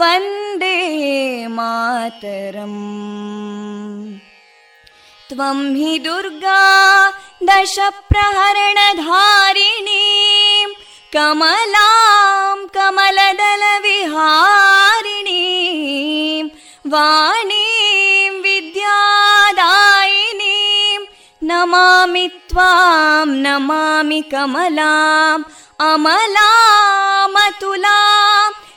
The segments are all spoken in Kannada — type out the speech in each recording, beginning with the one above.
वन्दे मातरम् त्वं हि दुर्गा दशप्रहरणधारिणीं कमलां कमलदलविहारिणीं वाणीं विद्यादायिनीं नमामि त्वां नमामि कमलाम् अमलामतुलां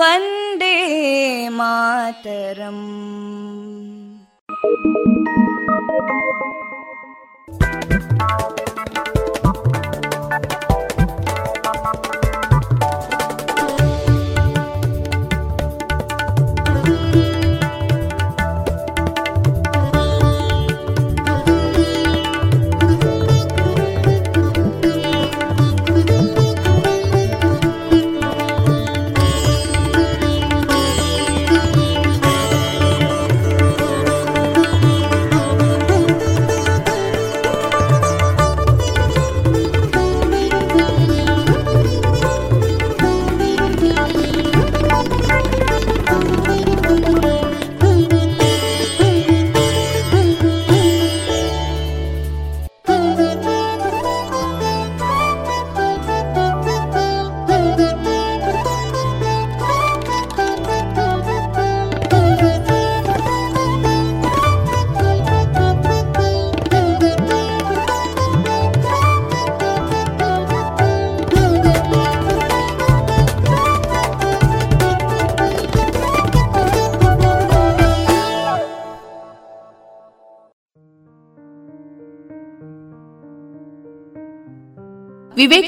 वन्दे मातरम्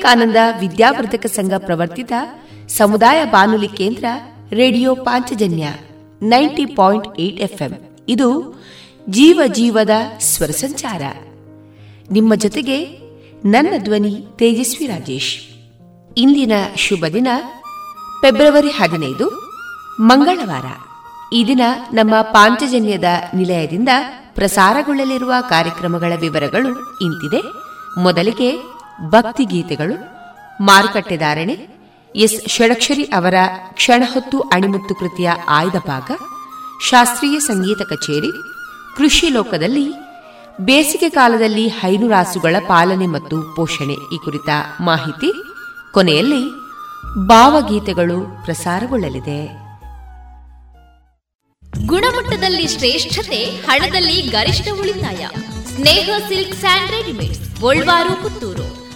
ವಿವೇಕಾನಂದ ವಿದ್ಯಾವರ್ಧಕ ಸಂಘ ಪ್ರವರ್ತಿತ ಸಮುದಾಯ ಬಾನುಲಿ ಕೇಂದ್ರ radio Panchajanya ninety point eight FM. ಇದು ಜೀವ ಜೀವದ ಸ್ವರ ಸಂಚಾರ. ನಿಮ್ಮ ಜೊತೆಗೆ ನನ್ನ ಧ್ವನಿ ತೇಜಸ್ವಿ ರಾಜೇಶ್. ಇಂದಿನ ಶುಭ ದಿನ ಫೆಬ್ರವರಿ ಹದಿನೈದು, ಮಂಗಳವಾರ. ಈ ದಿನ ನಮ್ಮ ಪಾಂಚಜನ್ಯದ ನಿಲಯದಿಂದ ಪ್ರಸಾರಗೊಳ್ಳಲಿರುವ ಕಾರ್ಯಕ್ರಮಗಳ ವಿವರಗಳು ಇಂತಿದೆ. ಮೊದಲಿಗೆ ಭಕ್ತಿಗೀತೆಗಳು ಮಾರುಕಟ್ಟೆದಾರಣೆ ಎಸ್. ಷಡಕ್ಷರಿ ಅವರ ಕ್ಷಣಹೊತ್ತು ಅಣಿಮುತ್ತು ಕೃತಿಯ ಆಯ್ದ ಭಾಗ, ಶಾಸ್ತ್ರೀಯ ಸಂಗೀತ ಕಚೇರಿ, ಕೃಷಿ ಲೋಕದಲ್ಲಿ ಬೇಸಿಗೆ ಕಾಲದಲ್ಲಿ ಹೈನುರಾಸುಗಳ ಪಾಲನೆ ಮತ್ತು ಪೋಷಣೆ ಈ ಕುರಿತ ಮಾಹಿತಿ. ಕೊನೆಯಲ್ಲಿ ಭಾವಗೀತೆಗಳು ಪ್ರಸಾರಗೊಳ್ಳಲಿದೆ. ಗುಣಮಟ್ಟದಲ್ಲಿ ಶ್ರೇಷ್ಠತೆ, ಹಣದಲ್ಲಿ ಗರಿಷ್ಠ ಉಳಿತಾಯ. Sneha silk sand readymade Puttur.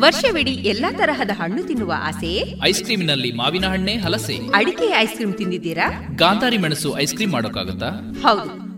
ವರ್ಷವಿಡೀ ಎಲ್ಲಾ ತರಹದ ಹಣ್ಣು ತಿನ್ನುವ ಆಸೆ? ಐಸ್ನಲ್ಲಿ ಮಾವಿನ ಹಣ್ಣೆ ಹಲಸೆ. ಅಡಿಕೆ ಐಸ್ ಕ್ರೀಮ್ ತಿಂದಿದ್ದೀರಾ? ಗಾಂಧಾರಿ ಮೆಣಸು ಐಸ್ ಕ್ರೀಮ್ ಮಾಡೋಕ್ಕಾಗತ್ತಾ? ಹೌದು.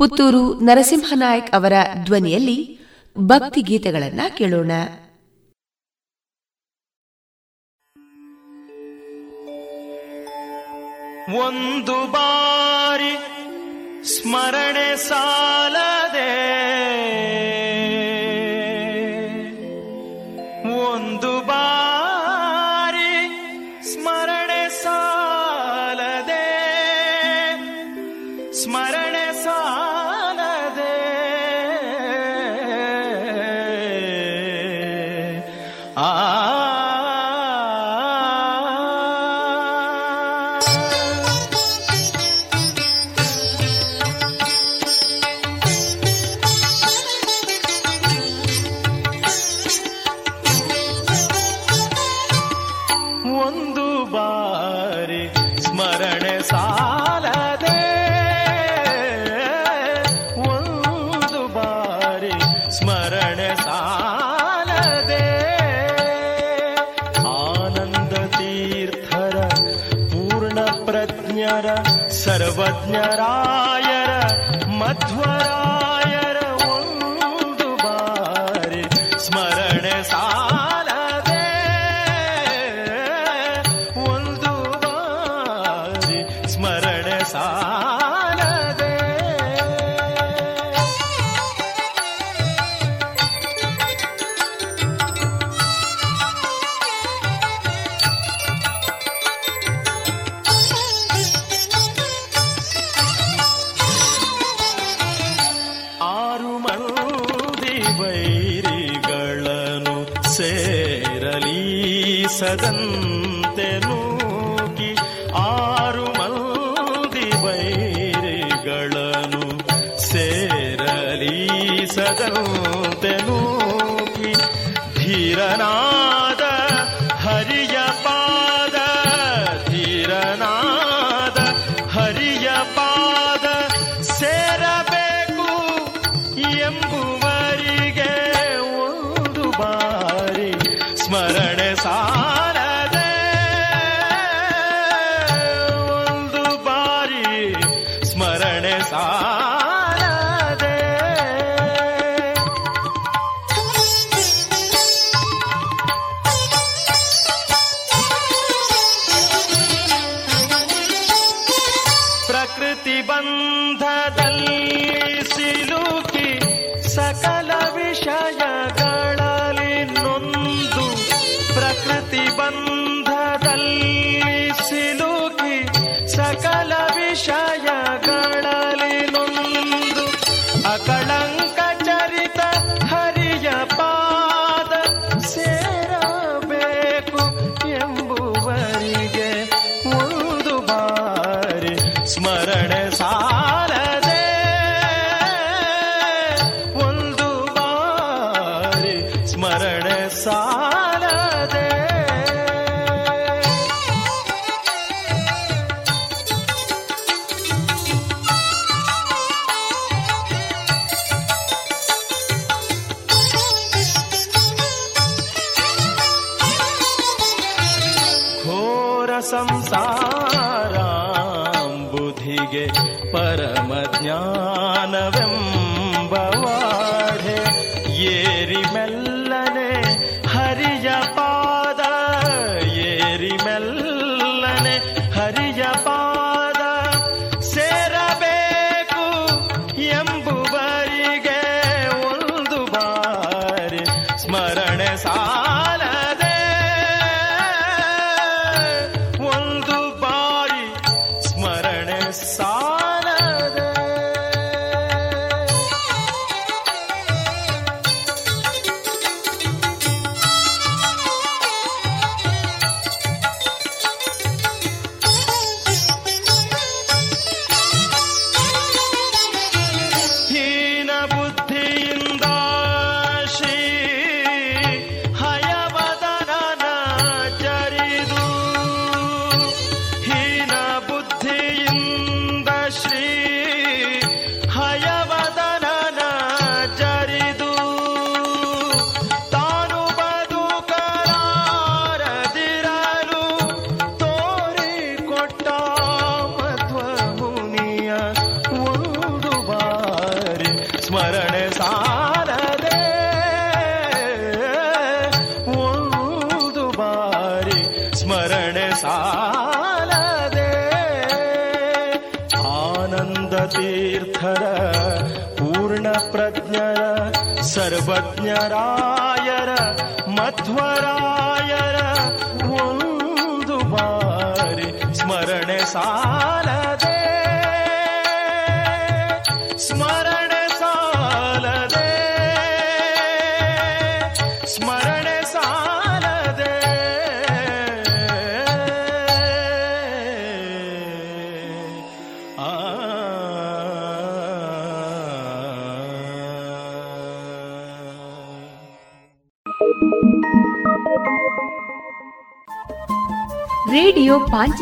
ಪುತ್ತೂರು ನರಸಿಂಹನಾಯಕ್ ಅವರ ಧ್ವನಿಯಲ್ಲಿ ಭಕ್ತಿ ಗೀತೆಗಳನ್ನ ಕೇಳೋಣ. ಒಂದು ಬಾರಿ ಸ್ಮರಣೆ ಸಾಲದೆ सर्वज्ञरायर ಬಂಧದಲ್ಲಿ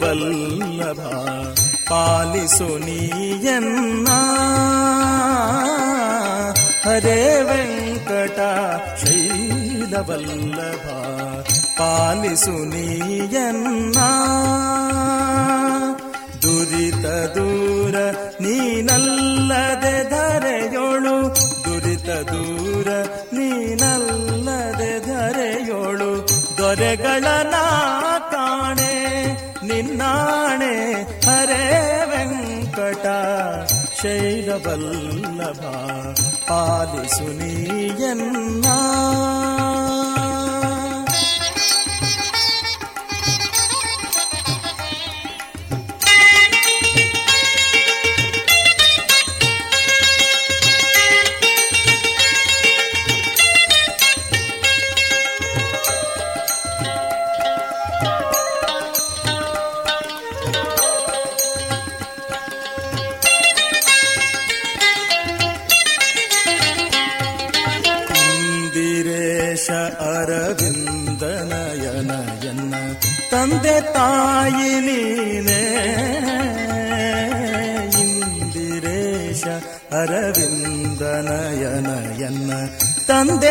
ಶೈಲವಲ್ಲಭ ಪಾಲಿಸು ನೀಯನ್ನ. ಹರೇ ವೆಂಕಟ, ಶೈಲವಲ್ಲಭ, ಪಾಲಿಸು ನೀಯನ್ನ. ದುರಿತ ದೂರ ನೀನಲ್ಲದೆ ಧರೆಯೋಳು, ದುರಿತ ದೂರ ನೀನಲ್ಲದೆ ಧರೆಯೋಳು, ದೊರೆಗಳ ನಾ ನಿನ್ನಾಣೆ ಹರೇ ವೆಂಕಟ ಶೈಲವಲ್ಲಭ ಪಾಲಿಸು ನೀಯನ್ನ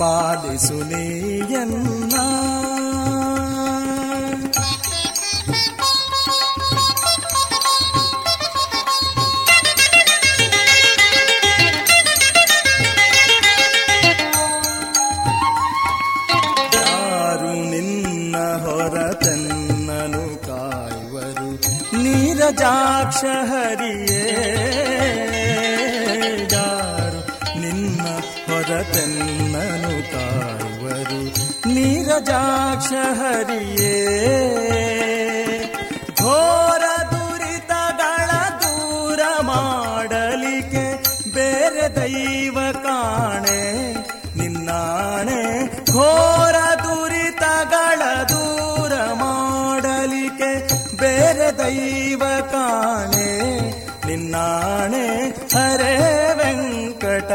ಪಾಲಿಸು ನೀಯನ್ನ. ಯಾರು ನಿನ್ನ ಹೊರತನ್ನನು ಕಾಯುವರು. ನೀರಜಾಕ್ಷ ಹರಿಯೇ ನೀರಜಾಕ್ಷ ಹರಿಯೇ ಘೋರ ದುರಿತಗಳ ದೂರ ಮಾಡಲಿಕ್ಕೆ ಬೇರೆ ದೈವ ಕಾಣೆ. ನಿನ್ನಾಣೆ ಘೋರ ದುರಿತಗಳ ದೂರ ಮಾಡಲಿಕ್ಕೆ ಬೇರೆ ದೈವ ಕಾಣೆ. ನಿನ್ನಾಣೆ ಹರೇ ವೆಂಕಟ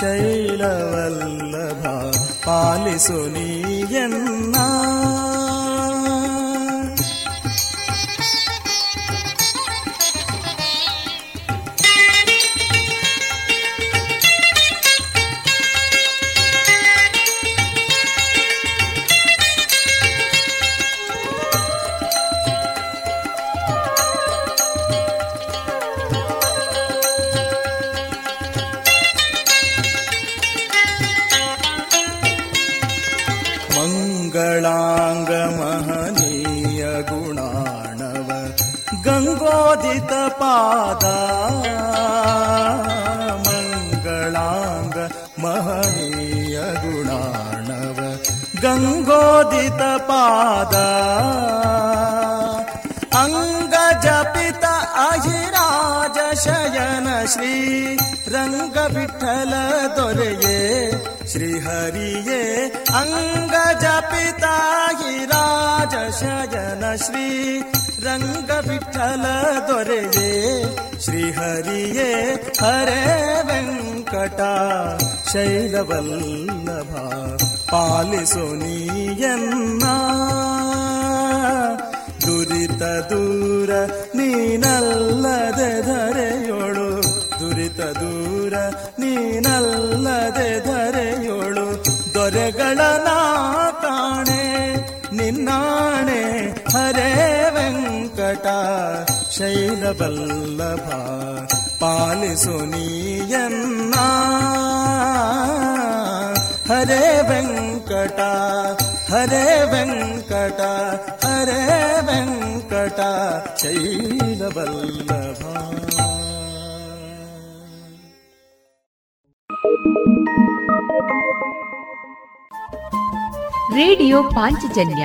ಶೈಲವಲ್ಲಭ. ಪಾಲಿಸು ನೀಯನ್ನ मोदित पादा मङ्गलाङ्ग महनीय गुणाणव गङ्गोदित पादा। अङ्गजपित अहिराज शयन श्री रङ्गविठल दोरये श्रीहरि ये अङ्ग जपिताहि राज शयन श्री ರಂಗ ವಿಠಲ ದೊರೆಯೇ? ಶ್ರೀಹರಿಯೇ, ಹರೇ ವೆಂಕಟ, ಶೈಲವಲ್ಲಭ, ಪಾಲಿಸು ನೀಯನ್ನ. ದುರಿತ ದೂರ ನೀನಲ್ಲದೆ ಧರೆಯೋಳು. ದುರಿತ ದೂರ ನೀನಲ್ಲದೆ ಧರೆಯೋಳು. ದೊರೆಗಳ ನಾ ಕಾಣೆ, ನಿನ್ನಾಣೆ ಹರೇ ವೆಂಕಟ ಶೈಲವಲ್ಲಭ ಪಾಲಿಸು ನೀಯನ್ನ ಹರೇ ವೆಂಕಟ ಹರೇ ವೆಂಕಟ ಹರೇ ವೆಂಕಟ ಶೈಲವಲ್ಲಭ ರೇಡಿಯೋ ಪಾಂಚಜನ್ಯ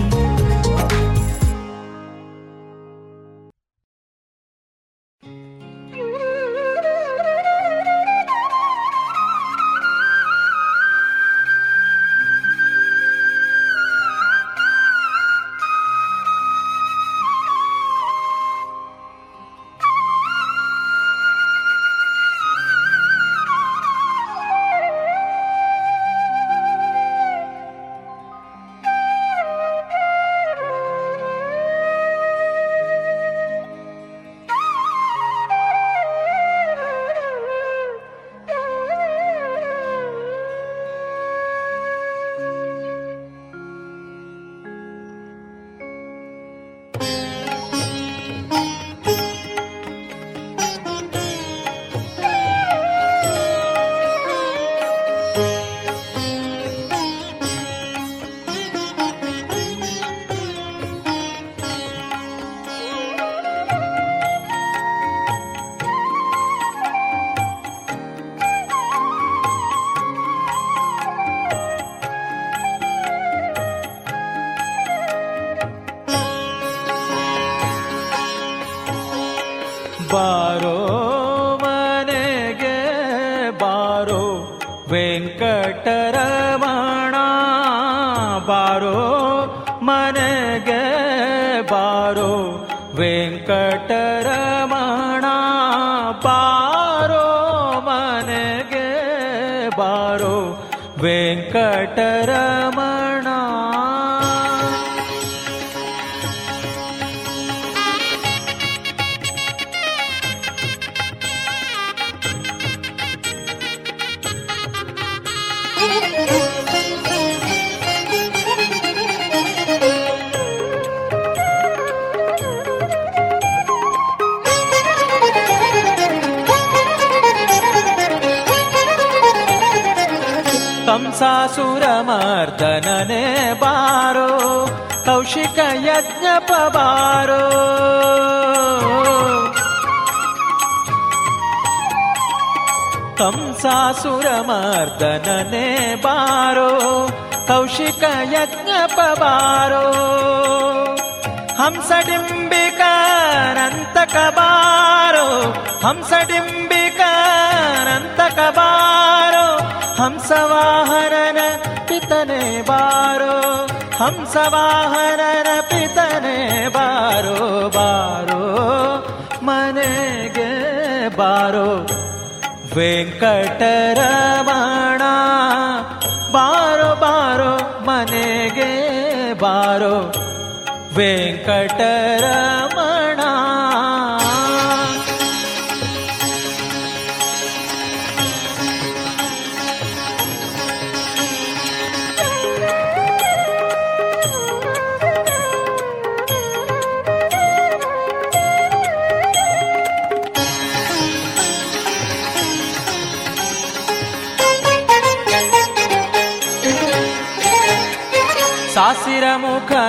ಯಜ್ಞಪ ಬಾರೋ ಹಂಸಡಿಂಬಿಕಾನಂತಕ ಬಾರೋ ಹಂಸಡಿಂಬಿಕಾನಂತಕ ಕಬಾರೋ ಹಂಸವಾಹನನ ಪಿತನೆ ಬಾರೋ. ಹಂಸವಾಹನನ ಪಿತನೆ ಬಾರೋ ಬಾರೋ. ಮನೆಗೆ ಬಾರೋ. ವೆಂಕಟರಮಣ पारो वेङ्कटरा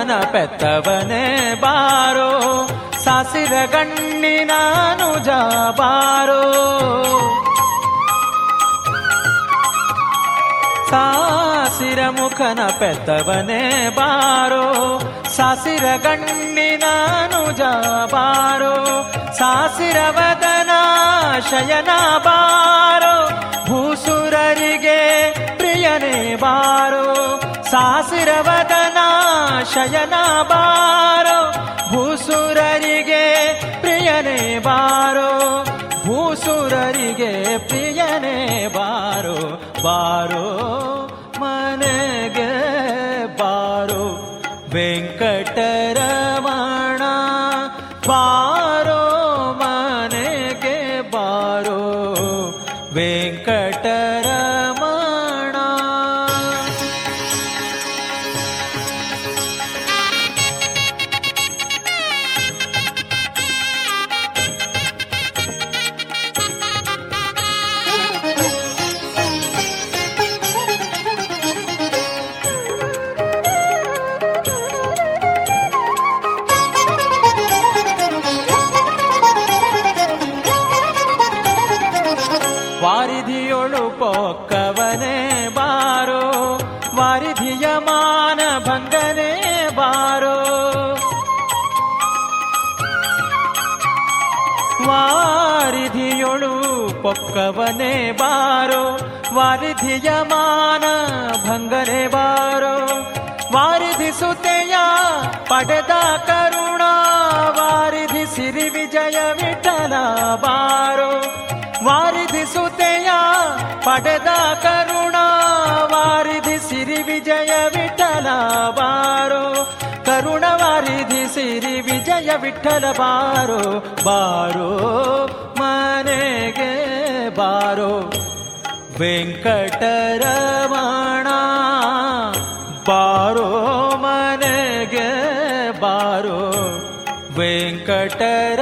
ಮುಖನ ಪೆತ್ತವನೇ ಬಾರೋ ಸಾಸಿರ ನುಜ ಬಾರೋ. ಸಾಸಿರ ಮುಖನ ಪೆತ್ತವನೇ ಬಾರೋ, ಸಾಸಿರ ಗಣ್ಣಿನಾನು ಬಾರೋ. ಸಾಸಿರ ವದನ ಶಯನ ಬಾರೋ, ಭೂಸುರರಿಗೆ ಪ್ರಿಯನೇ ಬಾರೋ. ಸಾಸಿರ ವದನ ಶಯನ ಬಾರೋ ಭೂಸುರರಿಗೆ ಪ್ರಿಯನೇ ಬಾರೋ ಭೂಸುರರಿಗೆ ಪ್ರಿಯನೇ ಬಾರೋ ಬಾರೋ ಮನೆಗೆ ಬಾರೋ ವೆಂಕಟರಮಣ ಬಾರೋ ಪೊಕ್ಕವನೇ ಬಾರೋ, ವಾರಿಧಿಯ ಮಾನ ಭಂಗನೆ ಬಾರೋ. ವಾರಿಧಿಸುತ್ತೆಯ ಪಡೆದ ಕರುಣ ವಾರಿಧಿ ಸಿರಿ ವಿಜಯ ವಿಠಲ ಬಾರೋ. ವಾರಿಧಿಸುತ್ತೆಯ ಪಡೆದ ಕರುಣ ವಾರಿಧಿ ಸಿರಿ ವಿಜಯ ವಿಠಲ ಬಾರೋ. ಕರುಣ ವಾರಿಧಿ ಸಿರಿ ವಿಜಯ ವಿಠಲ ಬಾರೋ. ಬಾರೋ ಮನೆಗೆ बारो रमणा बारो मनगे बारो वेङ्कटर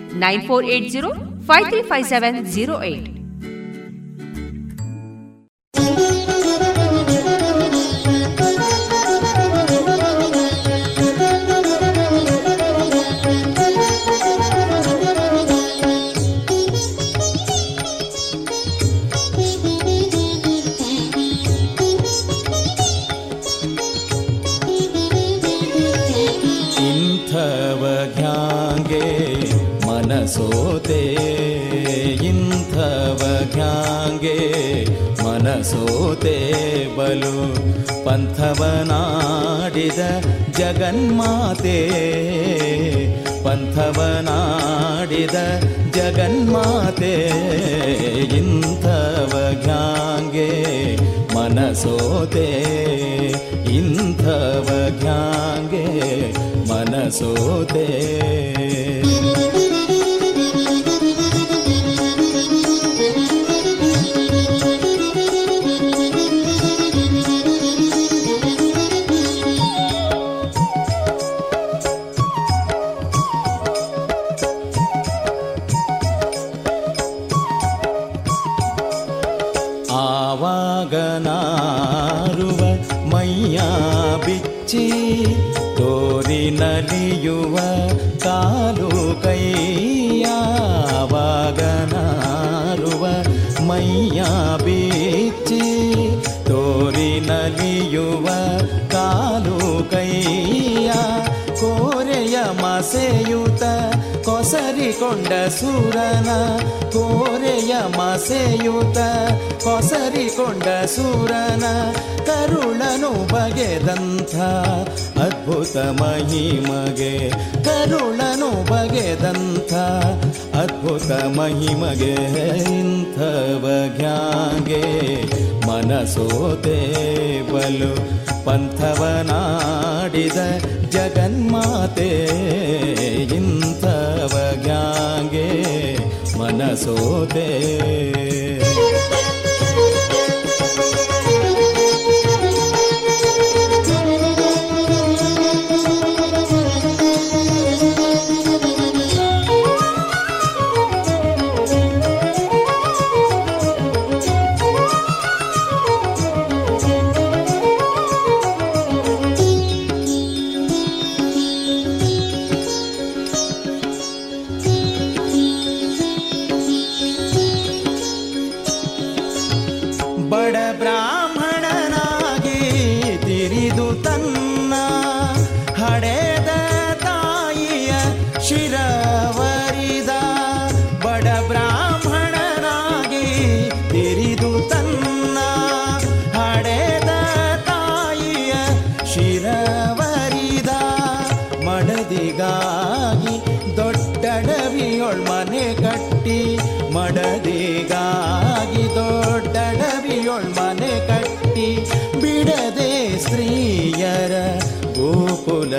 9480 535708. इन्धवज्ञाङ्गे मनसोते ಕೊಸರಿಕೊಂಡ ಸೂರನ ಕೋರೆಯ ಮಸೆಯುತ ಕೊಸರಿಕೊಂಡ ಸೂರನ ಕರುಳನು ಬಗೆದಂಥ ಅದ್ಭುತ ಮಹಿಮಗೆ ಕರುಳನು ಬಗೆದಂಥ ಅದ್ಭುತ ಮಹಿಮಗೆ ಇಂಥವ ಬಗ್ಯಾಗೆ ಮನಸೋತೆ ಬಲು ಪಂಥವನಾಡಿದ ಜಗನ್ಮಾತೆ ಇಂಥವ ಜ್ಞಾಗೆ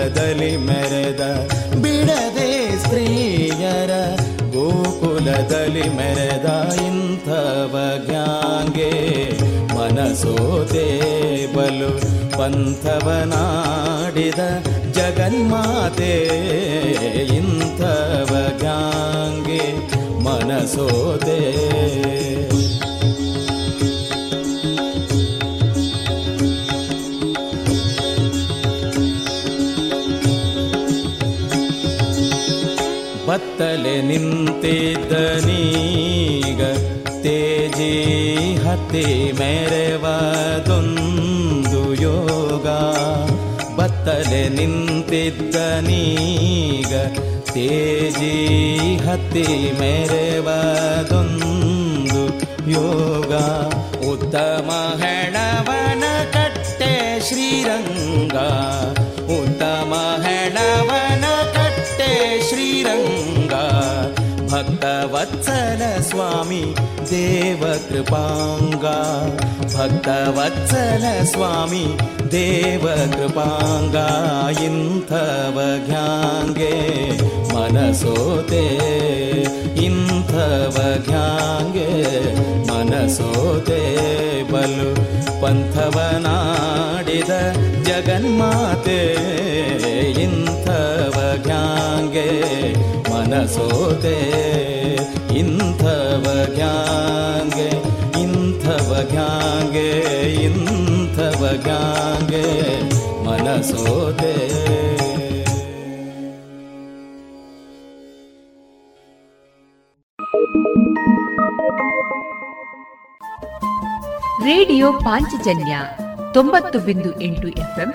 ಗೋಕುಲದಲ್ಲಿ ಮೆರೆದ ಬಿಡದೆ ಸ್ತ್ರೀಯರ ಗೋಕುಲದಲ್ಲಿ ಮೆರೆದ ಇಂಥವ ಜ್ಞಾಂಗೆ ಮನಸೋದೆ ಬಲು ಪಂಥವನಾಡಿದ ಜಗನ್ಮಾತೆ ಇಂಥವ ಜ್ಞಾಂಗೆ ಮನಸೋದೆ ಬತ್ತಲೆ ನಿಂತಿದ್ದ ನೀಗ ತೇಜಿ ಹತ್ತಿ ಮೆರೆವದೊಂದು ಯೋಗ ಬತ್ತಲೆ ನಿಂತಿದ್ದ ನೀಗ ತೇಜಿ ಹತ್ತಿ ಮೆರೆವದೊಂದು ಯೋಗ ಉತ್ತಮ ಹೆಣವನ ಕಟ್ಟೆ ಶ್ರೀರಂಗ भक्तवत्सल स्वामी देवकृपाङ्गा। भक्तवत्सल स्वामी देवकृपाङ्गा। पाङ्गा इन्थवध्याङ्गे मनसो ते इन्थव ध्याङ्गे मनसो बलु पन्थवनाडिद जगन्माते। इन्थ ಘ್ಯಾಂಗೆ ಮನಸೋತೆ. ಇಂಥವ ಗ್ಯಾಂಗೆ ಇಂಥವ ಗ್ಯಾಂಗೆ ಇಂಥವ ಗ್ಯಾಂಗೆ ಮನಸೋತೆ. ರೇಡಿಯೋ ಪಾಂಚಜನ್ಯ ತೊಂಬತ್ತು ಬಿಂದು ಎಂಟು ಎಫ್ಎಂ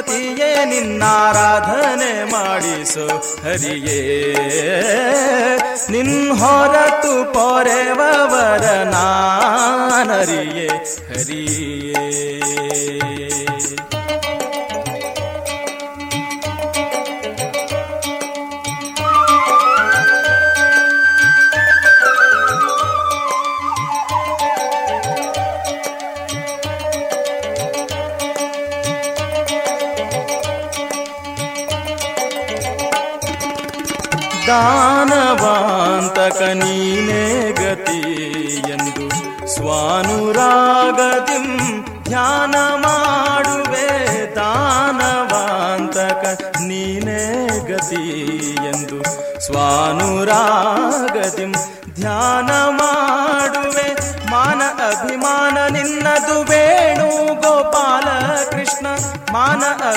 ಪತಿಯೇ ನಿನ್ನಾರಾಧನೆ ಮಾಡಿಸು. ಹರಿಯೇ ನಿನ್ ಹೊರತು ಪೊರೆವರ ನಾನರಿಯೇ.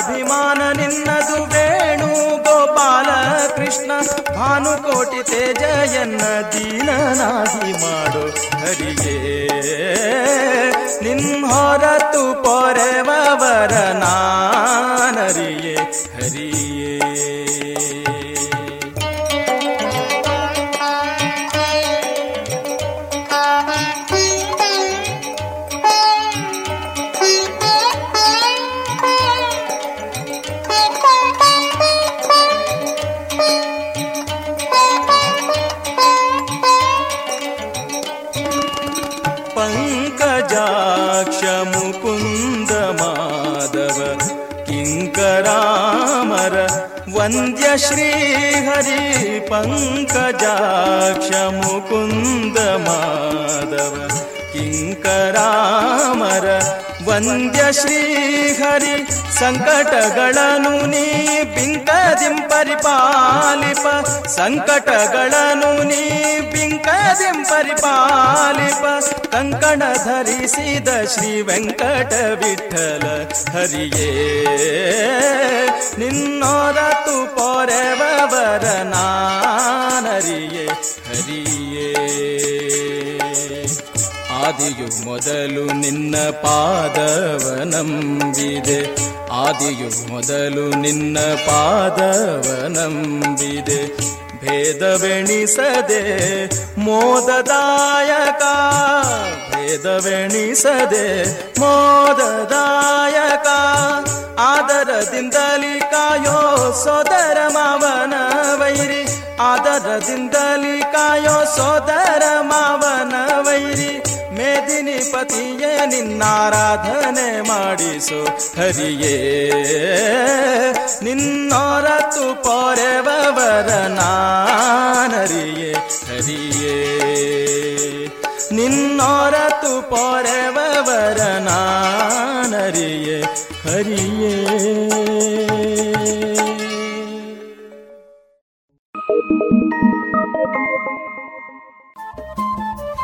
ಅಭಿಮಾನ ನಿನ್ನದು ವೇಣು, ಗೋಪಾಲ ಕೃಷ್ಣ, ಭಾನುಕೋಟಿ ತೇಜಯನ್ನ ದೀನನಾಗಿ ಮಾಡು ಹರಿಯೇ. ನಿನ್ ಹೊರತು ಪೊರೆವರ ನಾನರಿಯೇ, ಹರಿಯೇ. वन्द्य श्रीहरि पङ्कजाक्ष मुकुन्द माधव ಕಿಂಕರಾಮರ ವಂದ್ಯ ಶ್ರೀಹರಿ ಸಂಕಟಗಳನ್ನು ನೀ ಬಿಂಕದಿಂ ಪರಿಪಾಲಿಪ ಸಂಕಟಗಳನ್ನು ನೀ ಬಿಂಕದಿಂ ಪರಿಪಾಲಿಪ ಕಂಕಣ ಧರಿಸಿದ ಶ್ರೀ ವೆಂಕಟ ವಿಠಲ ಹರಿಯೇ. ನಿನ್ನೋರತು ಪೊರೆವರ ನಾನರಿಯೇ, ಹರಿಯೇ. ಆದಿಯು ಮೊದಲು ನಿನ್ನ ಪಾದವನಂಬಿದೆ. ಆದಿಯು ಮೊದಲು ನಿನ್ನ ಪಾದವನಂಬಿದೆ. ಭೇದವೆಣಿಸದೆ ಮೋದದಾಯಕ ಭೇದವೆಣಿಸದೆ ಮೋದದಾಯಕ, ಆದರದಿಂದಲಿ ಕಾಯೋ ಸೋದರ ಮಾವನ ವೈರಿ, ಆದರದಿಂದಲಿ ಕಾಯೋ ಸೋದರ ಮಾವನ ವೈರಿ. ಮೇದಿನಿ ಪತಿಯೇ ನಿನ್ನಾರಾಧನೆ ಮಾಡಿಸು. ಹರಿಯೇ ನಿನ್ನೊರತು ನಾನರಿಯೇ. ಹರಿಯೇ ನಿನ್ನೊರತು ನಾನರಿಯೇ. ಹರಿಯೇ.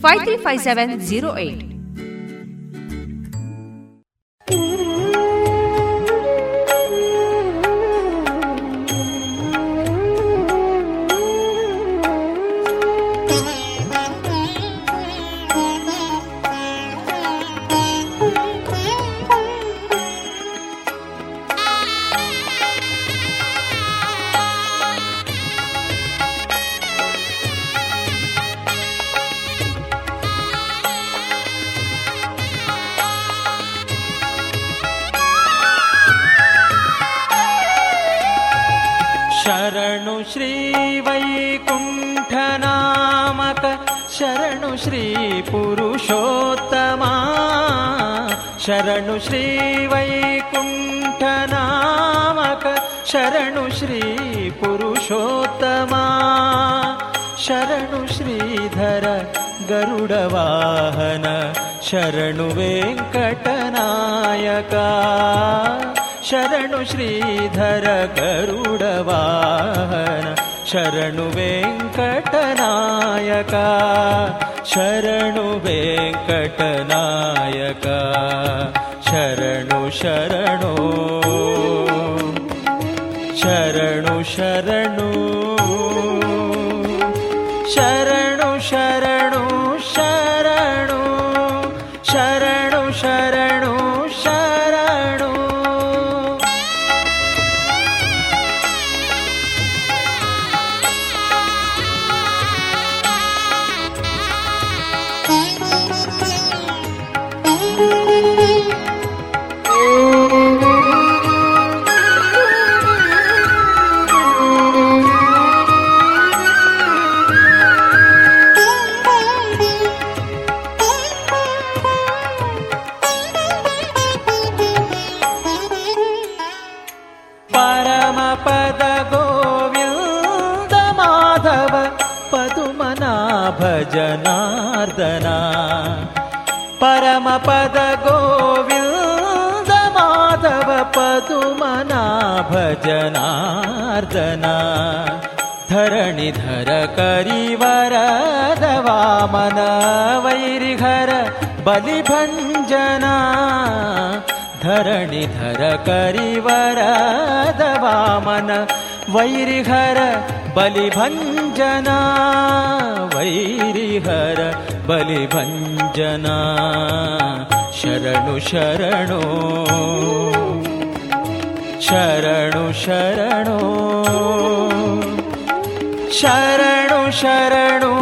535708. श्रीवैकुण्ठनामक शरणु श्रीपुरुषोत्तमा। शरणु श्रीधर गरुडवाहन शरणु वेङ्कटनायका। शरणु श्रीधर गरुडवाहन शरणु वेङ्कटनायका शरणु वेङ्कटनायका शरणु शरणो शरणु शरणु। बलिभञ्जना धरणिधर करिवरद वामन वैरिहर बलिभञ्जना वैरिहर बलिभञ्जना शरणु शरणो शरणु शरणो शरणु शरणो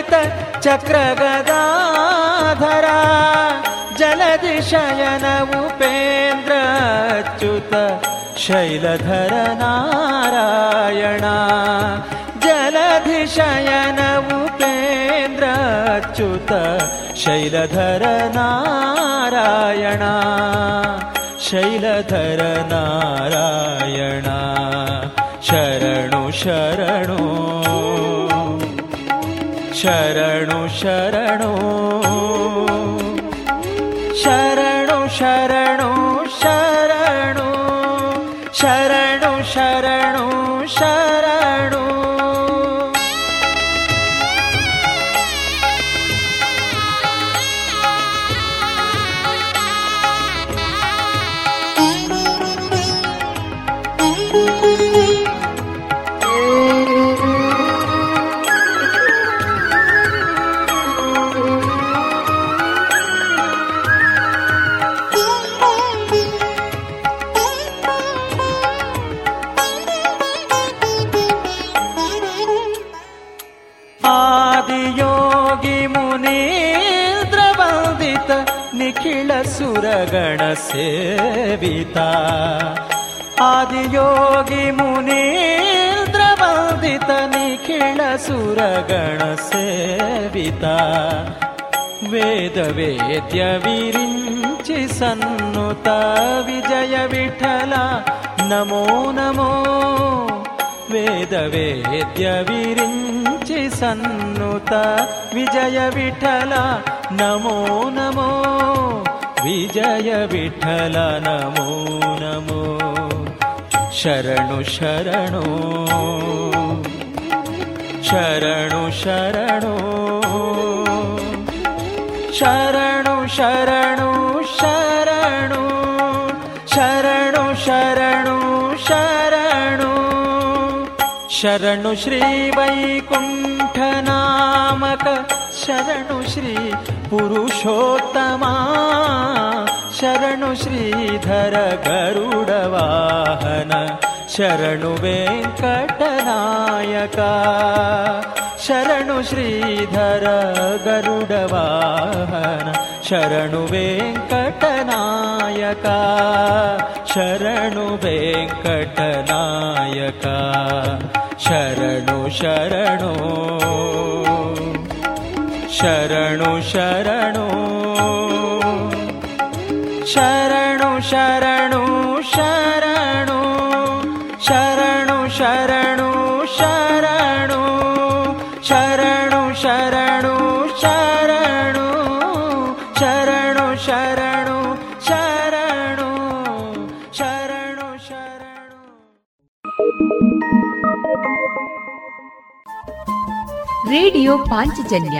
ललित चक्रगदाधरा जलदिशयन उपेन्द्र अच्युत शैलधर नारायणा जलधिशयन उपेन्द्र अच्युत शैलधर नारायणा शैलधर नारायणा शरणु शरणु। शरणु शरणो। गणसेविता आदियोगी मुनीन्द्रवन्दितनिखिलसुरगणसेविता वेदवेद्यविरिञ्चि सन्नुता विजयविठला नमो नमो वेदवेद्यविरिञ्चि सन्नुता विजयविठला नमो नमो विजय विठ्ठल नमो नमो। शरणु शरणो। शरणु शरणो। शरणु शरणु शरणु। शरणु शरणु शरणु। शरणु श्रीवैकुण्ठनामक शरणश्री पुरुषोत्तमा शरणुश्रीधर गरुडवाहन शरणु वेङ्कटनायका शरणुश्रीधर गरुडवाहन शरणु वेङ्कटनायका शरणु वेङ्कटनायका शरणुशरणो ಶರಣು ಶರಣು ಶರಣು ಶರಣು ಶರಣು ಶರಣು ಶರಣು ಶರಣು ಶರಣು ಶರಣು ಶರಣು ಶರಣು ಶರಣು ಶರಣು ಶರಣು ಶರಣು ರೇಡಿಯೋ ಪಾಂಚಜನ್ಯ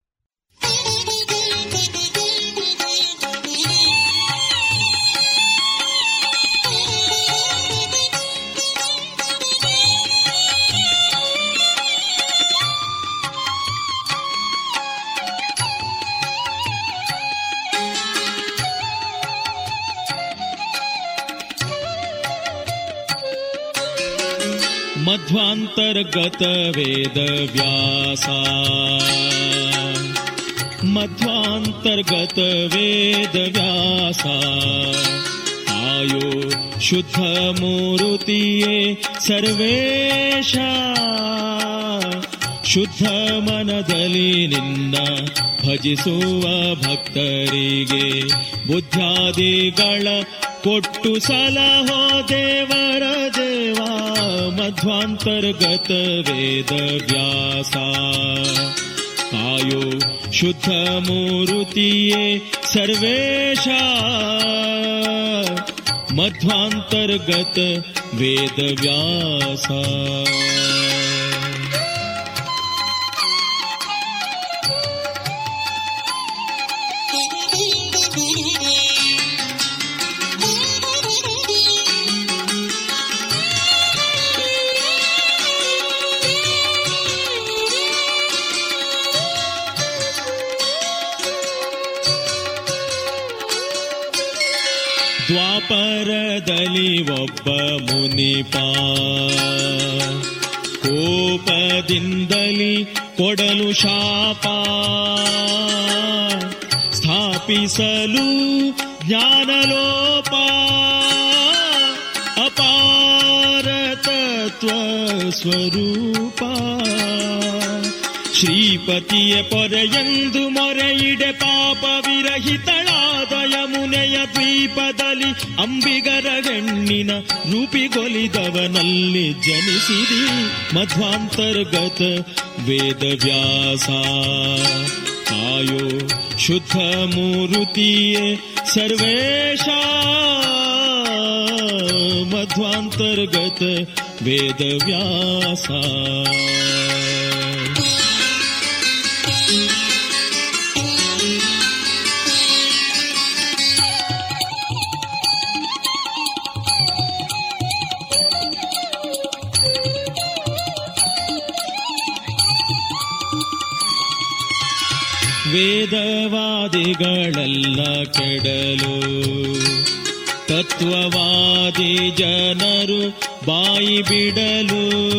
मध्वान्तर्गतवेदव्यासा। मध्वान्तर्गतवेदव्यासा। आयो शुद्धमुरुतिये सर्वेषा शुद्धमनदलि मनदलि नि भज भक्त कोट्टु सलहो देवरदेवा मध्वान्तर्गत वेदव्यासा कायो शुद्धमूरुतीये सर्वेषा मध्वान्तर्गत वेदव्यास ವೇದ ವ್ಯಾಸ ದ್ವಾಪರದಲ್ಲಿ ಒಬ್ಬ ಮುನಿಪ ಕೋಪದಿಂದಲಿ ಕೊಡಲು ಶಾಪ ಸ್ಥಾಪಿಸಲು ಜ್ಞಾನಲೋಪ ಅಪಾರ ತತ್ವ ಸ್ವರೂಪ ಶ್ರೀಪತಿಯ ಪೊರೆಯೆಂದು ಮೊರೆಯಿಡೆ ಪಾಪ ವಿರಹಿತಳಾದ ಯಮುನೆಯ ದ್ವೀಪದಲ್ಲಿ ಅಂಬಿಗರ ಹೆಣ್ಣಿನ ರೂಪಿಗೊಲಿದವನಲ್ಲಿ ಜನಿಸಿದಿ ಮಧ್ವಾಂತರ್ಗತ ವೇದವ್ಯಾಸ ಕಾಯೋ ಶುದ್ಧ ಮೂರುತಿಯೇ ಸರ್ವೇಶ मध्वान्तर्गत वेदव्यासा ವೇದವಾದಿಗಳೆಲ್ಲ ಕೆಡಲು. ತತ್ವವಾದಿ ಜನರು ಬಾಯಿ ಬಿಡಲು.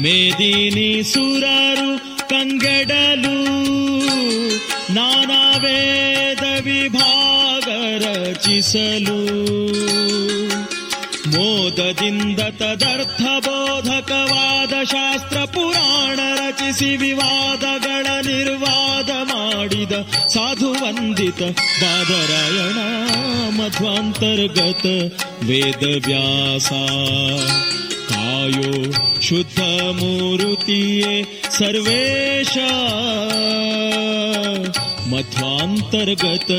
ಮೇದಿನಿ ಸುರರು ಕಂಗೆಡಲು. ನಾನಾ ವೇದ ವಿಭಾಗ ರಚಿಸಲು. ಮೋದದಿಂದ ತದರ್ಥ ಬೋಧಕವಾದ ಶಾಸ್ತ್ರ ಪುರಾಣ ರಚಿಸಿ ವಿವಾದಗಳ ನಿರ್ವಾದ ಮಾಡಿದ ಸಾಧು ವಂದಿತ ಬಾದರಾಯಣ ಮಧ್ವಾಂತರ್ಗತ ವೇದ ವ್ಯಾಸ ಕಾಯೋ ಶುದ್ಧ ಮೂರುತಿಯೇ ಸರ್ವೇಶ ಮಧ್ವಾಂತರ್ಗತ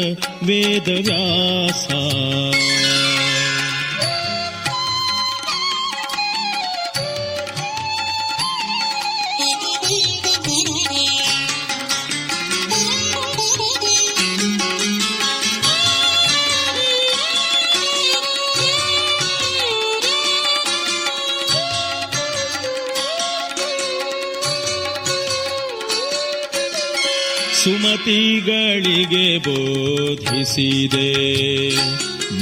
ಸುಮತಿಗಳಿಗೆ ಬೋಧಿಸಿದೆ.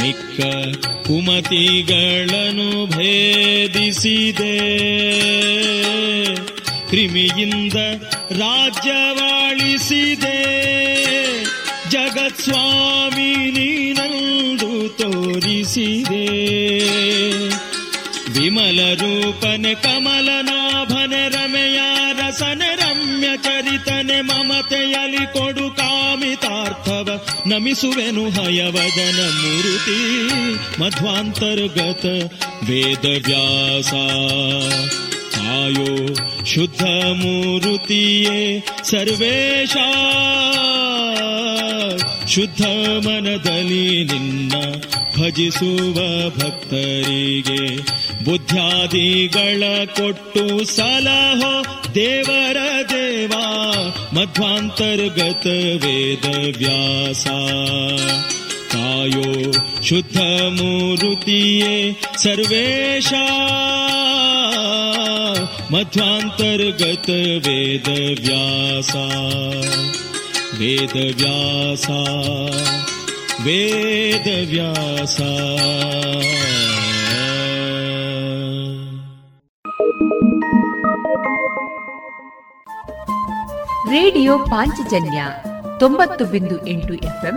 ಮಿಕ್ಕ ಕುಮತಿಗಳನ್ನು ಭೇದಿಸಿದೆ. ಕ್ರಿಮಿಯಿಂದ ರಾಜ್ಯವಾಳಿಸಿದೆ. ಜಗತ್ಸ್ವಾಮಿ ನೀನಂದು ತೋರಿಸಿದೆ. ವಿಮಲ ರೂಪನೆ ಕಮಲನಾಭನೆ ಚರಿತನೆ ಕೊಡು ಕಾಮಿತಾರ್ಥವ ನಮಿಸುವೆನು ಹಯವದನ ಮುರುತಿ. ಮಧ್ವಾಂತರ್ಗತ ವೇದ ವ್ಯಾಸ ಕಾಯೋ ಶುದ್ಧ ಮೂರುತಿಯೇ ಸರ್ವೇಶ ಶುದ್ಧ ಮನದಲ್ಲಿ ನಿನ್ನ ಭಜಿಸುವ ಭಕ್ತರಿಗೆ ಬುದ್ಧಾದಿಗಳ ಕೊಟ್ಟು ಸಲಹೋ ದೇವರ ದೇವಾ ಮಧ್ವಾಂತರ್ಗತ ವೇದ ವ್ಯಾಸ ಕಾಯೋ ಶುದ್ಧ ಮೂರುತಿಯೇ ಸರ್ವೇಶ ಮಧ್ವಾಂತರ್ಗತ ವೇದ ವ್ಯಾಸ ವೇದ ವ್ಯಾಸ ವೇದ ವ್ಯಾಸ ರೇಡಿಯೋ ಪಾಂಚಜನ್ಯ ತೊಂಬತ್ತು ಬಿಂದು ಎಂಟು FM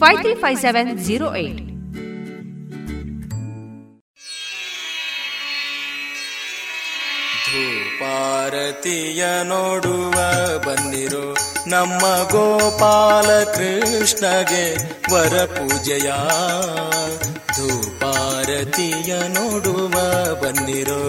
five three five seven zero eight ಧೂಪಾರತಿಯ ನೋಡುವ ಬಂದಿರೋ ನಮ್ಮ ಗೋಪಾಲ ಕೃಷ್ಣಗೆ ವರ ಪೂಜೆಯ. ಧೂಪಾರತಿಯ ನೋಡುವ ಬಂದಿರೋ.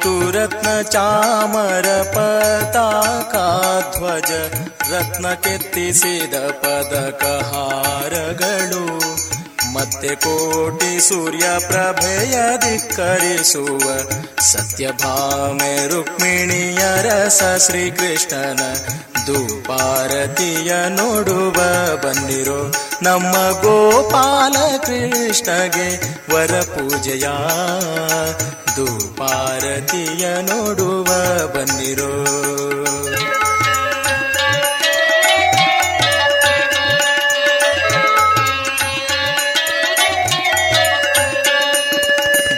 ಮುತ್ತುರತ್ನ ಚಾಮರ ಪತಾಕಾ ಧ್ವಜ ರತ್ನ ಕೆತ್ತಿಸಿದ ಪದಕ ಹಾರಗಳು. ಮತ್ತೆ ಕೋಟಿ ಸೂರ್ಯ ಪ್ರಭೆಯ ಧಿಕ್ಕರಿಸುವ ಸತ್ಯಭಾಮೆ ರುಕ್ಮಿಣಿಯ ರಸ ಶ್ರೀಕೃಷ್ಣನ ಧೂಪಾರತಿಯ ನೋಡುವ ಬಂದಿರೋ ನಮ್ಮ ಗೋಪಾಲ ಕೃಷ್ಣಗೆ ವರ ಪೂಜೆಯ ಧೂಪಾರತಿಯ ನೋಡುವ ಬನ್ನಿರೋ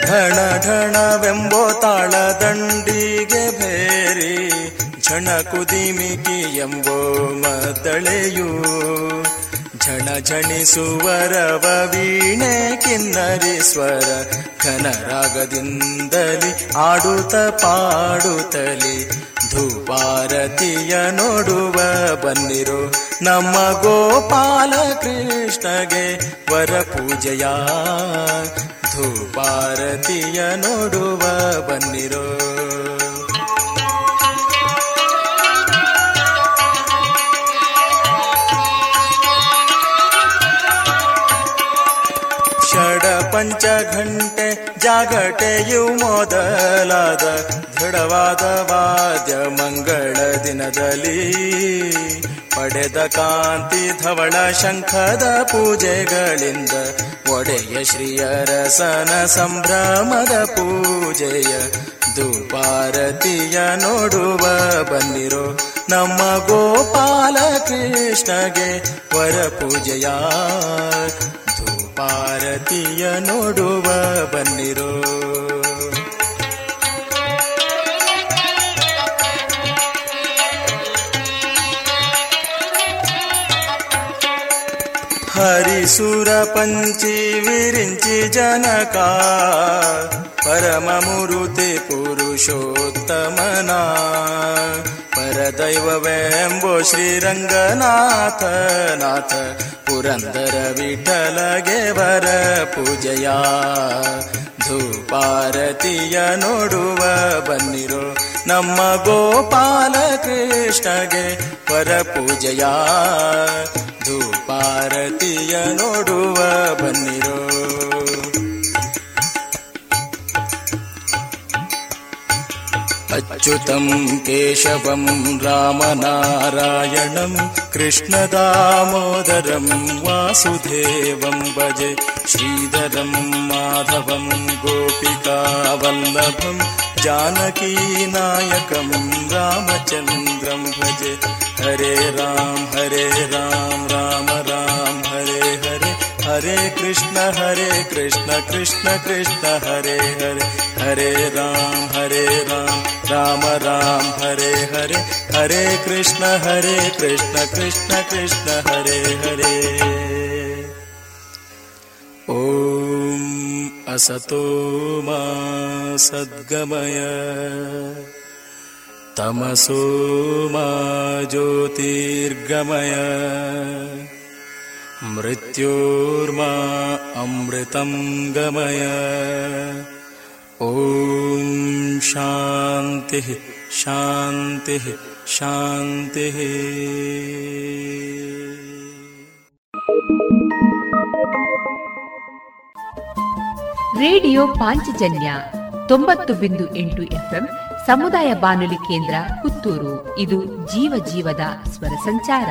ಘಣ ಘಣವೆಂಬೋ ತಾಳ ದಂಡಿಗೆ ಭೇರಿ ಝಣ ಕುದಿಮಿಕಿ ಎಂಬೋ ಮದ್ದಳೆಯು ಝಣ ಝಣಿಸುವರವ ವೀಣೆ ಕಿನ್ನರಿ ಸ್ವರ ಘನರಾಗದಿಂದಲಿ ಆಡುತ್ತ ಪಾಡುತ್ತಲಿ ಧೂಪಾರತಿಯ ನೋಡುವ ಬನ್ನಿರು. ನಮ್ಮ ಗೋಪಾಲ ಕೃಷ್ಣಗೆ ವರ ಪೂಜೆಯ ಧೂಪಾರತಿಯ ನೋಡುವ ಬನ್ನಿರೋ. ಷಡ ಪಂಚ ಘಂಟೆ ಜಾಗಟೆಯು ಮೊದಲಾದ ದೃಢವಾದ ವಾದ್ಯ ಮಂಗಳ ದಿನದಲ್ಲಿ ಪಡೆದ ಕಾಂತಿ ಧವಳ ಶಂಖದ ಪೂಜೆಗಳಿಂದ ಒಡೆಯ ಶ್ರೀಯರಸನ ಸಂಭ್ರಮದ ಪೂಜೆಯ ಧೂಪಾರತಿಯ ನೋಡುವ ಬಂದಿರೋ ನಮ್ಮ ಗೋಪಾಲ ಕೃಷ್ಣಗೆ ವರ ಪೂಜೆಯ ಧೂಪಾರತಿಯ ನೋಡುವ ಬನ್ನಿರೋ ಹರಿಸುರ ಪಂಚಿ ವಿರಿಂಚಿ ಜನಕ ಪರಮ ಮುರುತಿ ಪುರುಷೋತ್ತಮನ ದೈವವೆಂಬು ಶ್ರೀರಂಗನಾಥ ನಾಥ ಪುರಂದರ ವಿಠಲಗೆ ವರ ಪೂಜೆಯ. ಧೂಪಾರತಿಯ ನೋಡುವ ಬನ್ನಿರೋ ನಮ್ಮ ಗೋಪಾಲ ಕೃಷ್ಣಗೆ ವರ ಪೂಜೆಯ. ಧೂಪಾರತಿಯ ನೋಡುವ ಬನ್ನಿರೋ अच्युतं केशवं रामनारायणं कृष्णदामोदरं वासुदेवं भजे श्रीधरं माधवं गोपिकावल्लभं जानकीनायकं रामचन्द्रं भजे। हरे राम हरे राम राम हरे कृष्ण हरे कृष्ण कृष्ण कृष्ण हरे हरे हरे राम हरे राम राम राम हरे हरे हरे कृष्ण हरे कृष्ण कृष्ण कृष्ण हरे हरे। ॐ असतो मा सद्गमय तमसो मा ज्योतिर्गमय मृत्योर्मा अमृतं गमय ॐ शान्तिः शान्तिः शान्तिः ರೇಡಿಯೋ ಪಾಂಚಜನ್ಯ ತೊಂಬತ್ತು ಬಿಂದು ಎಂಟು ಎಫ್ಎಂ ಸಮುದಾಯ ಬಾನುಲಿ ಕೇಂದ್ರ ಪುತ್ತೂರು ಇದು ಜೀವ ಜೀವದ ಸ್ವರ ಸಂಚಾರ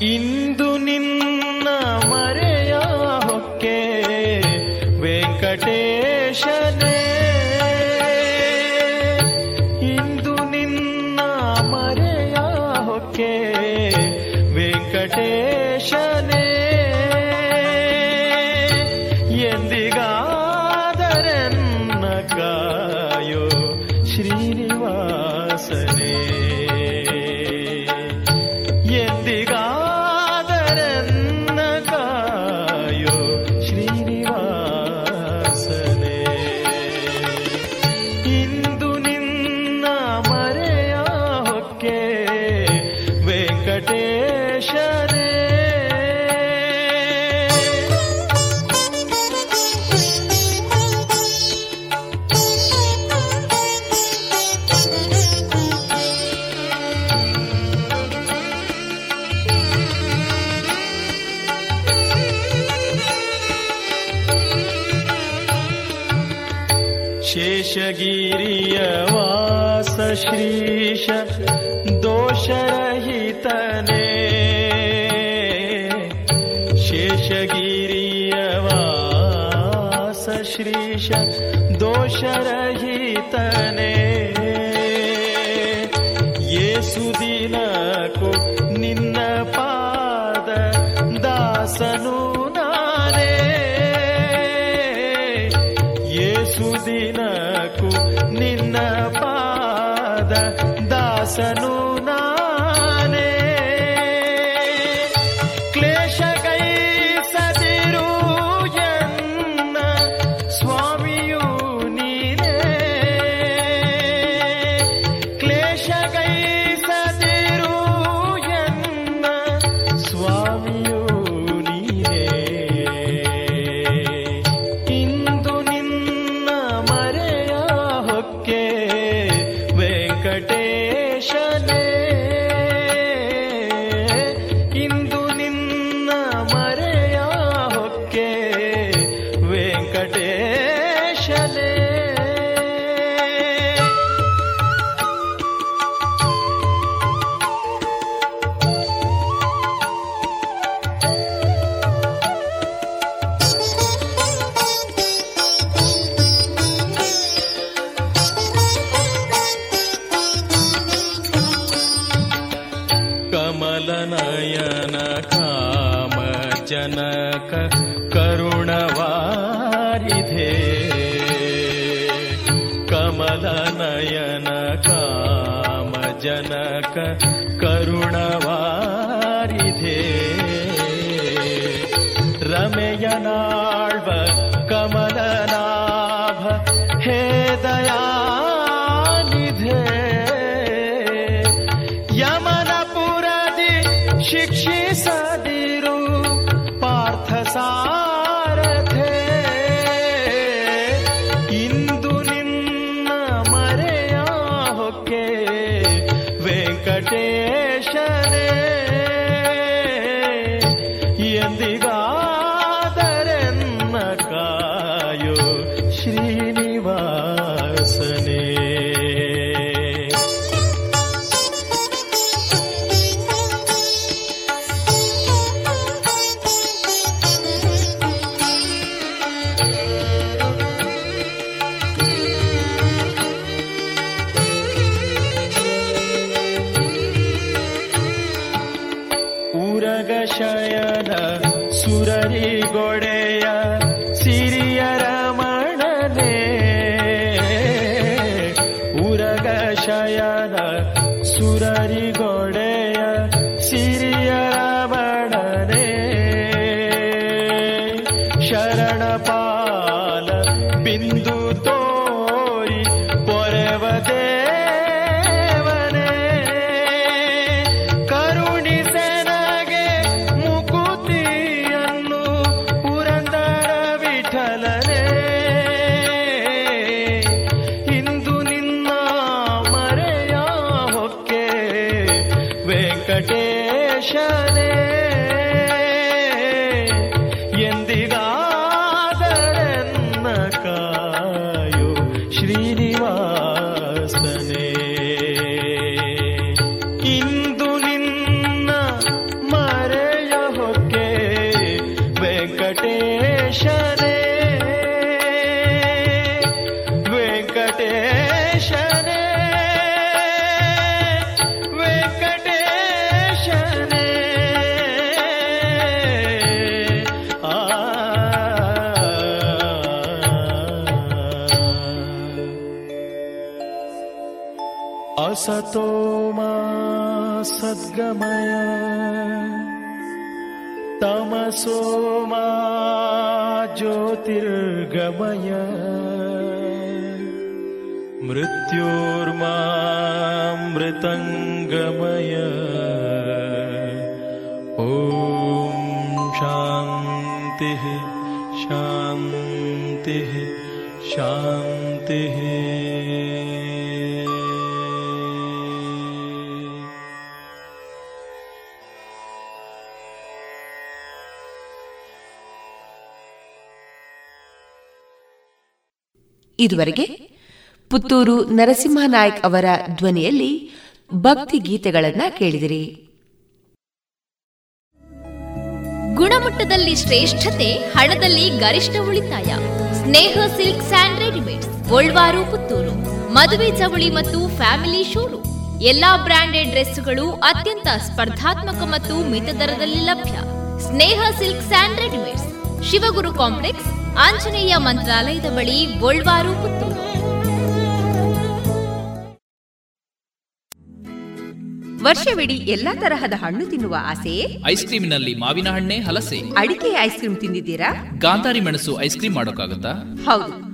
नि कर असतो मा सद्गमय। तमसो मा ज्योतिर्गमय। मृत्योर्मा मृतङ्गमय। ॐ शान्तिः शान्तिः शान्तिः ಇದುವರೆಗೆ ಪುತ್ತೂರು ನರಸಿಂಹನಾಯ್ಕ್ ಅವರ ಧ್ವನಿಯಲ್ಲಿ ಭಕ್ತಿ ಗೀತೆಗಳನ್ನ ಕೇಳಿದಿರಿ. ಗುಣಮಟ್ಟದಲ್ಲಿ ಶ್ರೇಷ್ಠತೆ, ಹಣದಲ್ಲಿ ಗರಿಷ್ಠ ಉಳಿತಾಯ. ಸ್ನೇಹ ಸಿಲ್ಕ್ ಸ್ಯಾಂಡ್ ರೆಡಿಮೇಡ್ಸ್, ಗೋಲ್ವಾರು, ಪುತ್ತೂರು. ಮದುವೆ ಚವಳಿ ಮತ್ತು ಫ್ಯಾಮಿಲಿ ಶೋರೂಮ್. ಎಲ್ಲಾ ಬ್ರಾಂಡೆಡ್ ಡ್ರೆಸ್ಗಳು ಅತ್ಯಂತ ಸ್ಪರ್ಧಾತ್ಮಕ ಮತ್ತು ಮಿತ ದರದಲ್ಲಿ ಲಭ್ಯ. Sneha silk and readymades. Shivaguru complex Anjaneya ಮಂತ್ರಾಲಯದ ಬಳಿ ಗೋಲ್ವಾರು ಪುತ್ತೂರು. ವರ್ಷವಿಡೀ ಎಲ್ಲಾ ತರಹದ ಹಣ್ಣು ತಿನ್ನುವ ಆಸೆ? ಐಸ್ ಕ್ರೀಮಿನಲ್ಲಿ ಮಾವಿನ ಹಣ್ಣೆ ಹಲಸೆ. ಅಡಿಕೆ ಐಸ್ ಕ್ರೀಮ್ ತಿಂದಿದ್ದೀರಾ? ಗಾಂಧಾರಿ ಮೆಣಸು ಐಸ್ ಕ್ರೀಮ್ ಮಾಡೋಕ್ಕಾಗತ್ತಾ? ಹೌದು.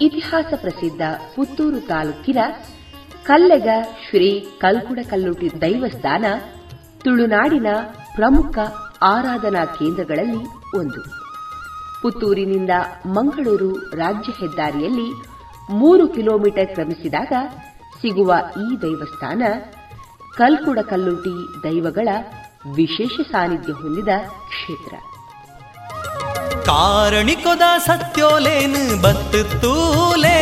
ಇತಿಹಾಸ ಪ್ರಸಿದ್ಧ ಪುತ್ತೂರು ತಾಲೂಕಿನ ಕಲ್ಲೆಗ ಶ್ರೀ ಕಲ್ಕುಡ ಕಲ್ಲುಟಿ ದೈವಸ್ಥಾನ ತುಳುನಾಡಿನ ಪ್ರಮುಖ ಆರಾಧನಾ ಕೇಂದ್ರಗಳಲ್ಲಿ ಒಂದು. ಪುತ್ತೂರಿನಿಂದ ಮಂಗಳೂರು ರಾಜ್ಯ ಹೆದ್ದಾರಿಯಲ್ಲಿ ಮೂರು ಕಿಲೋಮೀಟರ್ ಕ್ರಮಿಸಿದಾಗ ಸಿಗುವ ಈ ದೈವಸ್ಥಾನ ಕಲ್ಕುಡ ಕಲ್ಲುಟಿ ದೈವಗಳ ವಿಶೇಷ ಸಾನ್ನಿಧ್ಯ ಹೊಂದಿದ ಕ್ಷೇತ್ರ. ಕಾರಣಿಕೊದ ಸತ್ಯೋಲೇನು ಬತ್ತು ತೂಲೇ,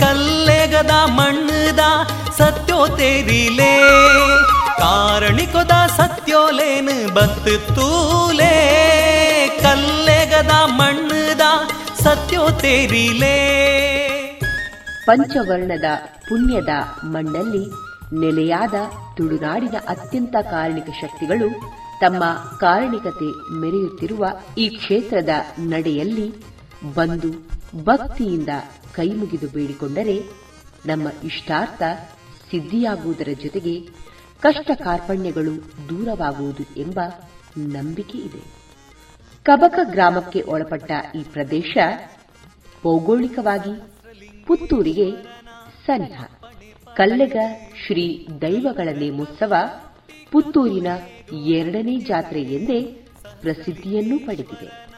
ಕಲ್ಲೆಗದ ಮಣ್ಣದ ಸತ್ಯೋ ತೇರಿಲೇ. ಕಾರಣಿಕೊದ ಸತ್ಯೋಲೇನು ಬತ್ತು ತೂಲೇ, ಕಲ್ಲೆಗದ ಮಣ್ಣದ ಸತ್ಯೋ ತೇರಿಲೇ. ಪಂಚವರ್ಣದ ಪುಣ್ಯದ ಮಣ್ಣಲ್ಲಿ ನೆಲೆಯಾದ ತುಳುನಾಡಿನ ಅತ್ಯಂತ ಕಾರಣಿಕ ಶಕ್ತಿಗಳು ತಮ್ಮ ಕಾರಣಿಕತೆ ಮೆರೆಯುತ್ತಿರುವ ಈ ಕ್ಷೇತ್ರದ ನಡೆಯಲ್ಲಿ ಬಂದು ಭಕ್ತಿಯಿಂದ ಕೈಮುಗಿದು ಬೇಡಿಕೊಂಡರೆ ನಮ್ಮ ಇಷ್ಟಾರ್ಥ ಸಿದ್ಧಿಯಾಗುವುದರ ಜೊತೆಗೆ ಕಷ್ಟ ಕಾರ್ಪಣ್ಯಗಳು ದೂರವಾಗುವುದು ಎಂಬ ನಂಬಿಕೆ ಇದೆ. ಕಬಕ ಗ್ರಾಮಕ್ಕೆ ಒಳಪಟ್ಟ ಈ ಪ್ರದೇಶ ಭೌಗೋಳಿಕವಾಗಿ ಪುತ್ತೂರಿಗೆ ಸನಿಹ ಕಲ್ಲೆಗ ಶ್ರೀ ದೈವಗಳ ನೇಮೋತ್ಸವ ಪುತ್ತೂರಿನ ಎರಡನೇ ಜಾತ್ರೆ ಎಂದೇ ಪ್ರಸಿದ್ಧಿಯನ್ನು ಪಡೆದಿದೆ.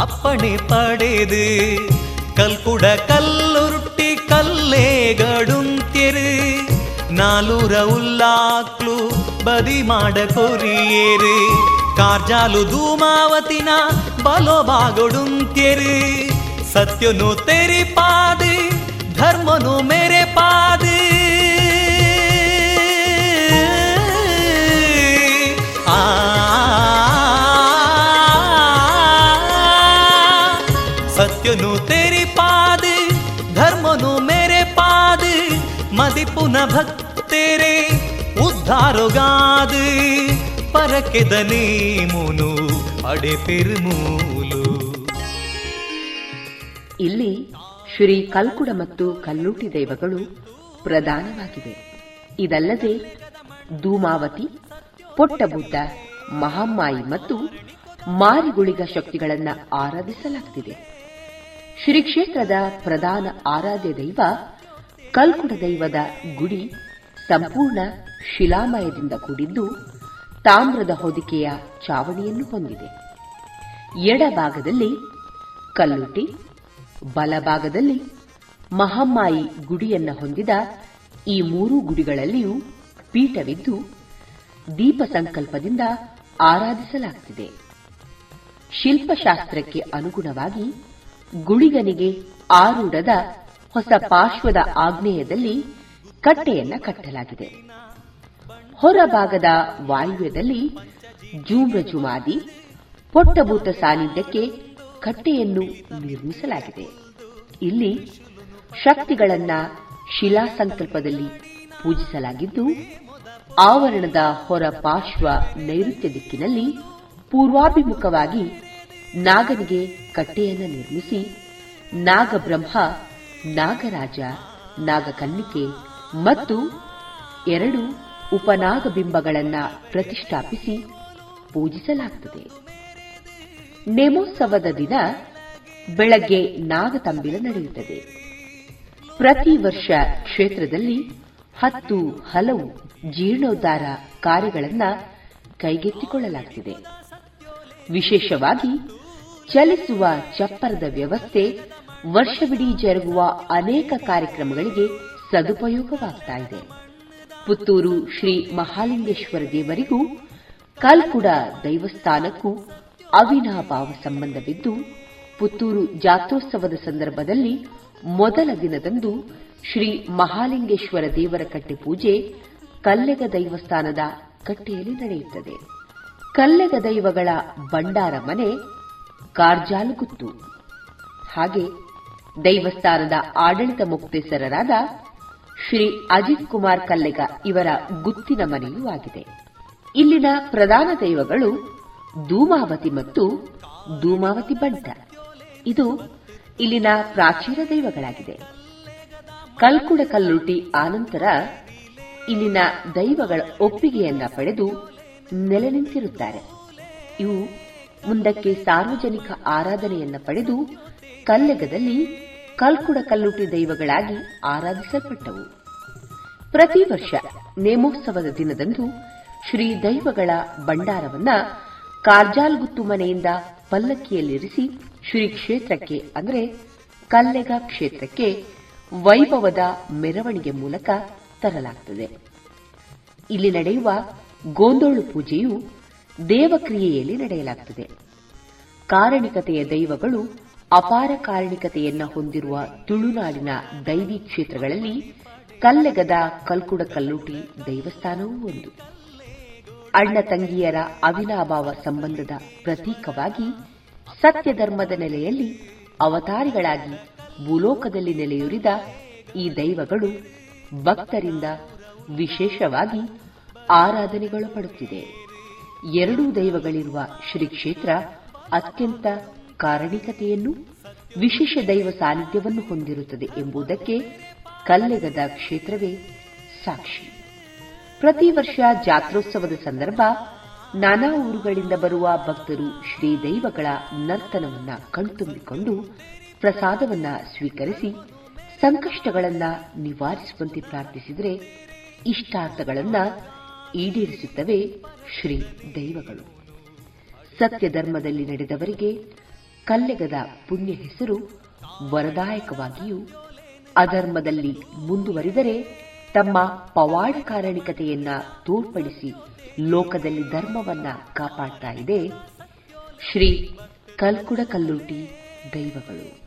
ಅಪ್ಪಣೆ ಪಡೆದು ಕಲ್ಕುಡ ಕಲ್ಲುರುಟ್ಟಿ ಕಲ್ಲೇಗಡುಂತ್ಯರು, ನಾಲೂರ ಉಲ್ಲಾಕ್ಲು ಬದಿ ಮಾಡ ಕೊರಿಯೇರು, ಕಾರ್ಜಾಲು ಧೂಮಾವತಿನ ಬಲೋ ಸತ್ಯನು ತೆರಿ ಪಾದಿ, ಧರ್ಮನು ಮೇರೆ ಪಾದು. सत्य नु तेरी पाद धर्म नु मेरे पाद ಭಕ್ತರೆ ಉದ್ಧಾರೊಗಾದು ಪರಕೆದನೇ ಮುನು ಅಡೆ ಪೆರುಮೂಲು ಇಲ್ಲಿ ಶ್ರೀ ಕಲ್ಕುಡ ಮತ್ತು ಕಲ್ಲೂಟಿ ದೈವಗಳು ಪ್ರಧಾನವಾಗಿವೆ ಇದಲ್ಲದೆ ಧೂಮಾವತಿ ಪೊಟ್ಟಬುದ್ಧ ಮಹಾಮಾಯಿ ಮತ್ತು ಮಾರಿಗುಳಿಗ ಶಕ್ತಿಗಳನ್ನು ಆರಾಧಿಸಲಾಗುತ್ತಿದೆ ಶ್ರೀ ಕ್ಷೇತ್ರದ ಪ್ರಧಾನ ಆರಾಧ್ಯ ದೈವ, ಕಲ್ಕುಡ ದೈವದ ಗುಡಿ ಸಂಪೂರ್ಣ ಶಿಲಾಮಯದಿಂದ ಕೂಡಿದ್ದು ತಾಮ್ರದ ಹೊದಿಕೆಯ ಚಾವಣಿಯನ್ನು ಹೊಂದಿದೆ. ಎಡಭಾಗದಲ್ಲಿ ಕಲ್ಲುಟಿ ಬಲಭಾಗದಲ್ಲಿ ಮಹಮ್ಮಾಯಿ ಗುಡಿಯನ್ನ ಹೊಂದಿದ ಈ ಮೂರು ಗುಡಿಗಳಲ್ಲಿಯೂ ಪೀಠವಿದ್ದು ದೀಪ ಸಂಕಲ್ಪದಿಂದ ಆರಾಧಿಸಲಾಗುತ್ತಿದೆ. ಶಿಲ್ಪಶಾಸ್ತ್ರಕ್ಕೆ ಅನುಗುಣವಾಗಿ ಗುಳಿಗನಿಗೆ ಆರೂಢದ ಹೊಸ ಪಾರ್ಶ್ವದ ಆಗ್ನೇಯದಲ್ಲಿ ಕಟ್ಟೆಯನ್ನ ಕಟ್ಟಲಾಗಿದೆ. ಹೊರಭಾಗದ ವಾಯುವ್ಯದಲ್ಲಿ ಜೂಮ್ರಜುಮಾದಿ ಪೊಟ್ಟಭೂತ ಸಾನ್ನಿಧ್ಯಕ್ಕೆ ಕಟ್ಟೆಯನ್ನು ನಿರ್ಮಿಸಲಾಗಿದೆ. ಇಲ್ಲಿ ಶಕ್ತಿಗಳನ್ನ ಶಿಲಾ ಸಂಕಲ್ಪದಲ್ಲಿ ಪೂಜಿಸಲಾಗಿದ್ದು ಆವರಣದ ಹೊರ ಪಾರ್ಶ್ವ ನೈಋತ್ಯ ದಿಕ್ಕಿನಲ್ಲಿ ಪೂರ್ವಾಭಿಮುಖವಾಗಿ ನಾಗನಿಗೆ ಕಟ್ಟೆಯನ್ನು ನಿರ್ಮಿಸಿ ನಾಗಬ್ರಹ್ಮ, ನಾಗರಾಜ, ನಾಗಕನ್ನಿಕೆ ಮತ್ತು ಎರಡು ಉಪನಾಗಬಿಂಬಗಳನ್ನ ಪ್ರತಿಷ್ಠಾಪಿಸಿ ಪೂಜಿಸಲಾಗುತ್ತದೆ ನೇಮೋತ್ಸವದ ದಿನ ಬೆಳಗ್ಗೆ ನಾಗತಂಬಿಲ ನಡೆಯುತ್ತದೆ. ಪ್ರತಿ ವರ್ಷ ಕ್ಷೇತ್ರದಲ್ಲಿ ಹತ್ತು ಹಲವು ಜೀರ್ಣೋದ್ಧಾರ ಕಾರ್ಯಗಳನ್ನು ಕೈಗೆತ್ತಿಕೊಳ್ಳಲಾಗುತ್ತಿದೆ. ವಿಶೇಷವಾಗಿ ಚಲಿಸುವ ಚಪ್ಪರದ ವ್ಯವಸ್ಥೆ ವರ್ಷವಿಡೀ ಜರುಗುವ ಅನೇಕ ಕಾರ್ಯಕ್ರಮಗಳಿಗೆ ಸದುಪಯೋಗವಾಗ್ತಾ ಇದೆ. ಪುತ್ತೂರು ಶ್ರೀ ಮಹಾಲಿಂಗೇಶ್ವರ ದೇವರಿಗೂ ಕಲ್ಕುಡ ದೈವಸ್ಥಾನಕ್ಕೂ ಅವಿನಾಭಾವ ಸಂಬಂಧವಿದ್ದು ಪುತ್ತೂರು ಜಾತ್ರೋತ್ಸವದ ಸಂದರ್ಭದಲ್ಲಿ ಮೊದಲ ದಿನದಂದು ಶ್ರೀ ಮಹಾಲಿಂಗೇಶ್ವರ ದೇವರ ಕಟ್ಟೆ ಪೂಜೆ ಕಲ್ಲೆಗ ದೈವಸ್ಥಾನದ ಕಟ್ಟೆಯಲ್ಲಿ ನಡೆಯುತ್ತದೆ. ಕಲ್ಲೆಗ ದೈವಗಳ ಭಂಡಾರ ಮನೆ ಕಾರ್ಜಾಲುಗುತ್ತು. ಹಾಗೆ ದೈವಸ್ಥಾನದ ಆಡಳಿತ ಮುಕ್ತೇಸರರಾದ ಶ್ರೀ ಅಜಿತ್ ಕುಮಾರ್ ಕಲ್ಲೆಗ ಇವರ ಗುತ್ತಿನ ಮನೆಯೂ ಆಗಿದೆ. ಇಲ್ಲಿನ ಪ್ರಧಾನ ದೈವಗಳು ಧೂಮಾವತಿ ಮತ್ತು ಧೂಮಾವತಿ ಬಂಟ ಇದು ಇಲ್ಲಿನ ಪ್ರಾಚೀನ ದೈವಗಳಾಗಿದೆ. ಕಲ್ಕುಡ ಕಲ್ಲುಟಿ ಆನಂತರ ಇಲ್ಲಿನ ದೈವಗಳ ಒಪ್ಪಿಗೆಯನ್ನ ಪಡೆದು ನೆಲೆ ನಿಂತಿರುತ್ತಾರೆ. ಇವು ಮುಂದಕ್ಕೆ ಸಾರ್ವಜನಿಕ ಆರಾಧನೆಯನ್ನ ಪಡೆದು ಕಲ್ಲೆಗದಲ್ಲಿ ಕಲ್ಕುಡ ಕಲ್ಲುಟಿ ದೈವಗಳಾಗಿ ಆರಾಧಿಸಲ್ಪಟ್ಟವು. ಪ್ರತಿ ವರ್ಷ ನೇಮೋತ್ಸವದ ದಿನದಂದು ಶ್ರೀ ದೈವಗಳ ಭಂಡಾರವನ್ನ ಕಾರ್ಜಾಲ್ಗುತ್ತು ಮನೆಯಿಂದ ಪಲ್ಲಕ್ಕಿಯಲ್ಲಿರಿಸಿ ಶ್ರೀ ಕ್ಷೇತ್ರಕ್ಕೆ ಅಂದರೆ ಕಲ್ಲೆಗ ಕ್ಷೇತ್ರಕ್ಕೆ ವೈಭವದ ಮೆರವಣಿಗೆ ಮೂಲಕ ತರಲಾಗುತ್ತದೆ ಇಲ್ಲಿ ನಡೆಯುವ ಗೋಂದೋಳು ಪೂಜೆಯು ದೇವಕ್ರಿಯೆಯಲ್ಲಿ ನಡೆಯಲಾಗುತ್ತದೆ ಕಾರಣಿಕತೆಯ ದೈವಗಳು ಅಪಾರ ಕಾರಣಿಕತೆಯನ್ನು ಹೊಂದಿರುವ ತುಳುನಾಡಿನ ದೈವಿ ಕ್ಷೇತ್ರಗಳಲ್ಲಿ ಕಲ್ಲೆಗದ ಕಲ್ಕುಡ ಕಲ್ಲುಟಿ ದೇವಸ್ಥಾನವೂ ಒಂದು. ಅಣ್ಣ ತಂಗಿಯರ ಅವಿನಾಭಾವ ಸಂಬಂಧದ ಪ್ರತೀಕವಾಗಿ ಸತ್ಯಧರ್ಮದ ನೆಲೆಯಲ್ಲಿ ಅವತಾರಿಗಳಾಗಿ ಭೂಲೋಕದಲ್ಲಿ ನೆಲೆಯೂರಿದ ಈ ದೈವಗಳು ಭಕ್ತರಿಂದ ವಿಶೇಷವಾಗಿ ಆರಾಧನೆಗೊಳಪಡುತ್ತಿದೆ. ಎರಡೂ ದೈವಗಳಿರುವ ಶ್ರೀ ಕ್ಷೇತ್ರ ಅತ್ಯಂತ ಕಾರಣಿಕತೆಯನ್ನು, ವಿಶೇಷ ದೈವ ಸಾನ್ನಿಧ್ಯವನ್ನು ಹೊಂದಿರುತ್ತದೆ ಎಂಬುದಕ್ಕೆ ಕಲ್ಲೆಗದ ಕ್ಷೇತ್ರವೇ ಸಾಕ್ಷಿ. ಪ್ರತಿ ವರ್ಷ ಜಾತ್ರೋತ್ಸವದ ಸಂದರ್ಭ ನಾನಾ ಊರುಗಳಿಂದ ಬರುವ ಭಕ್ತರು ಶ್ರೀ ದೈವಗಳ ನರ್ತನವನ್ನ ಕಣ್ತುಂಬಿಕೊಂಡು ಪ್ರಸಾದವನ್ನ ಸ್ವೀಕರಿಸಿ ಸಂಕಷ್ಟಗಳನ್ನ ನಿವಾರಿಸುವಂತೆ ಪ್ರಾರ್ಥಿಸಿದರೆ ಇಷ್ಟಾರ್ಥಗಳನ್ನ ಈಡೇರಿಸುತ್ತವೆ ಶ್ರೀ ದೈವಗಳು. ಸತ್ಯಧರ್ಮದಲ್ಲಿ ನಡೆದವರಿಗೆ ಕಲ್ಲೆಗದ ಪುಣ್ಯ ಹೆಸರು ವರದಾಯಕವಾಗಿಯೂ ಅಧರ್ಮದಲ್ಲಿ ಮುಂದುವರಿದರೆ ತಮ್ಮ ಪವಾಡ ಕಾರಣಿಕತೆಯನ್ನ ತೋರ್ಪಡಿಸಿ ಲೋಕದಲ್ಲಿ ಧರ್ಮವನ್ನ ಕಾಪಾಡ್ತಾ ಇದೆ ಶ್ರೀ ಕಲ್ಕುಡ ಕಲ್ಲೂಟಿ ದೈವಗಳು.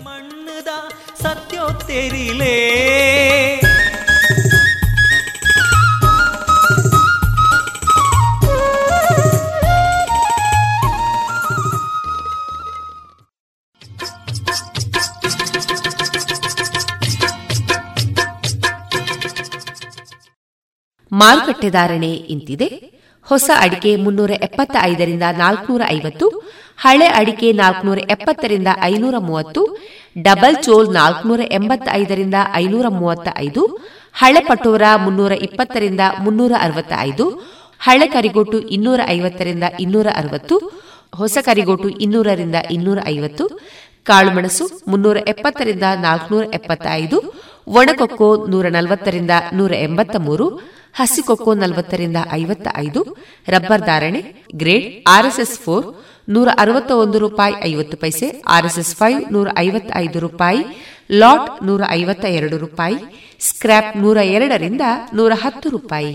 ಮಣ್ಣದ ಸತ್ಯೋತ್ತೇರಿಲೇ ಮಾರುಕಟ್ಟೆ ಧಾರಣೆ ಇಂತಿದೆ. ಹೊಸ ಅಡಿಕೆ ಮುನ್ನೂರ ಎಪ್ಪತ್ತ ಐದರಿಂದ ನಾಲ್ಕನೂರ ಐವತ್ತು ಹಳೆ ಅಡಿಕೆ ನಾಲ್ಕನೂರ ಎಪ್ಪತ್ತರಿಂದ ಐನೂರ ಮೂವತ್ತು ಡಬಲ್ ಚೋಲ್ ನಾಲ್ಕನೂರ ಎಂಬತ್ತೈದರಿಂದ ಐನೂರ ಮೂವತ್ತ ಐದು ಹಳೆ ಪಟೋರ ಮುನ್ನೂರ ಇಪ್ಪತ್ತರಿಂದ ಮುನ್ನೂರ ಅರವತ್ತ ಐದು ಹಳೆ ಕರಿಗೋಟು ಇನ್ನೂರ ಐವತ್ತರಿಂದ ಇನ್ನೂರ ಅರವತ್ತು ಹೊಸ ಕರಿಗೋಟು ಇನ್ನೂರರಿಂದ ಇನ್ನೂರ ಐವತ್ತು ಕಾಳುಮೆಣಸು ಮುನ್ನೂರ ಎಪ್ಪತ್ತರಿಂದ ನಾಲ್ಕನೂರ ಎಪ್ಪತ್ತೈದು ಒಣಕೊಕ್ಕೋ ನೂರ ನಲವತ್ತರಿಂದ ನೂರ ಎಂಬತ್ತ ಮೂರು ಹಸಿಕೊಕ್ಕೋ ನಲವತ್ತರಿಂದ ಐವತ್ತ ಐದು ರಬ್ಬರ್ ಧಾರಣೆ, ಗ್ರೇಡ್, ಆರ್ಎಸ್ಎಸ್ ಫೋರ್, ನೂರ ಅರವತ್ತ ಒಂದು ರೂಪಾಯಿ ಐವತ್ತು ಪೈಸೆ, ಆರ್ಎಸ್ಎಸ್ ಫೈವ್, ನೂರ ಐವತ್ತ ಐದು ರೂಪಾಯಿ, ಲಾಟ್ ನೂರ ಐವತ್ತ ಎರಡು ರೂಪಾಯಿ ಸ್ಕ್ರಾಪ್ ನೂರ ಎರಡರಿಂದ ನೂರ ಹತ್ತು ರೂಪಾಯಿ.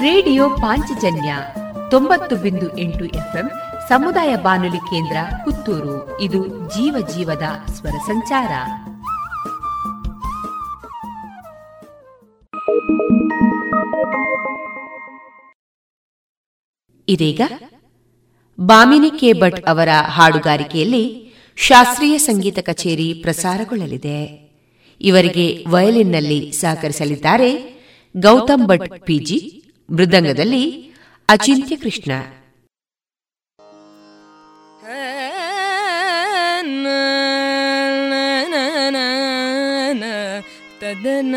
ರೇಡಿಯೋ ಪಾಂಚಜನ್ಯ ತೊಂಬತ್ತು ಬಿಂದು ಎಂಟು ಎಫ್ಎಂ ಸಮುದಾಯ ಬಾನುಲಿ ಕೇಂದ್ರ ಪುತ್ತೂರು. ಇದು ಜೀವ ಜೀವದ ಸ್ವರ ಸಂಚಾರ. ಇದೀಗ ಬಾಮಿನಿ ಕೆ ಭಟ್ ಅವರ ಹಾಡುಗಾರಿಕೆಯಲ್ಲಿ ಶಾಸ್ತ್ರೀಯ ಸಂಗೀತ ಕಚೇರಿ ಪ್ರಸಾರಗೊಳ್ಳಲಿದೆ. ಇವರಿಗೆ ವಯಲಿನ್ನಲ್ಲಿ ಸಹಕರಿಸಲಿದ್ದಾರೆ ಗೌತಮ್ ಭಟ್ ಪಿಜಿ ಮೃದಂಗದಲ್ಲಿ ಅಚಿಂತ್ಯ ಕೃಷ್ಣ ತದನ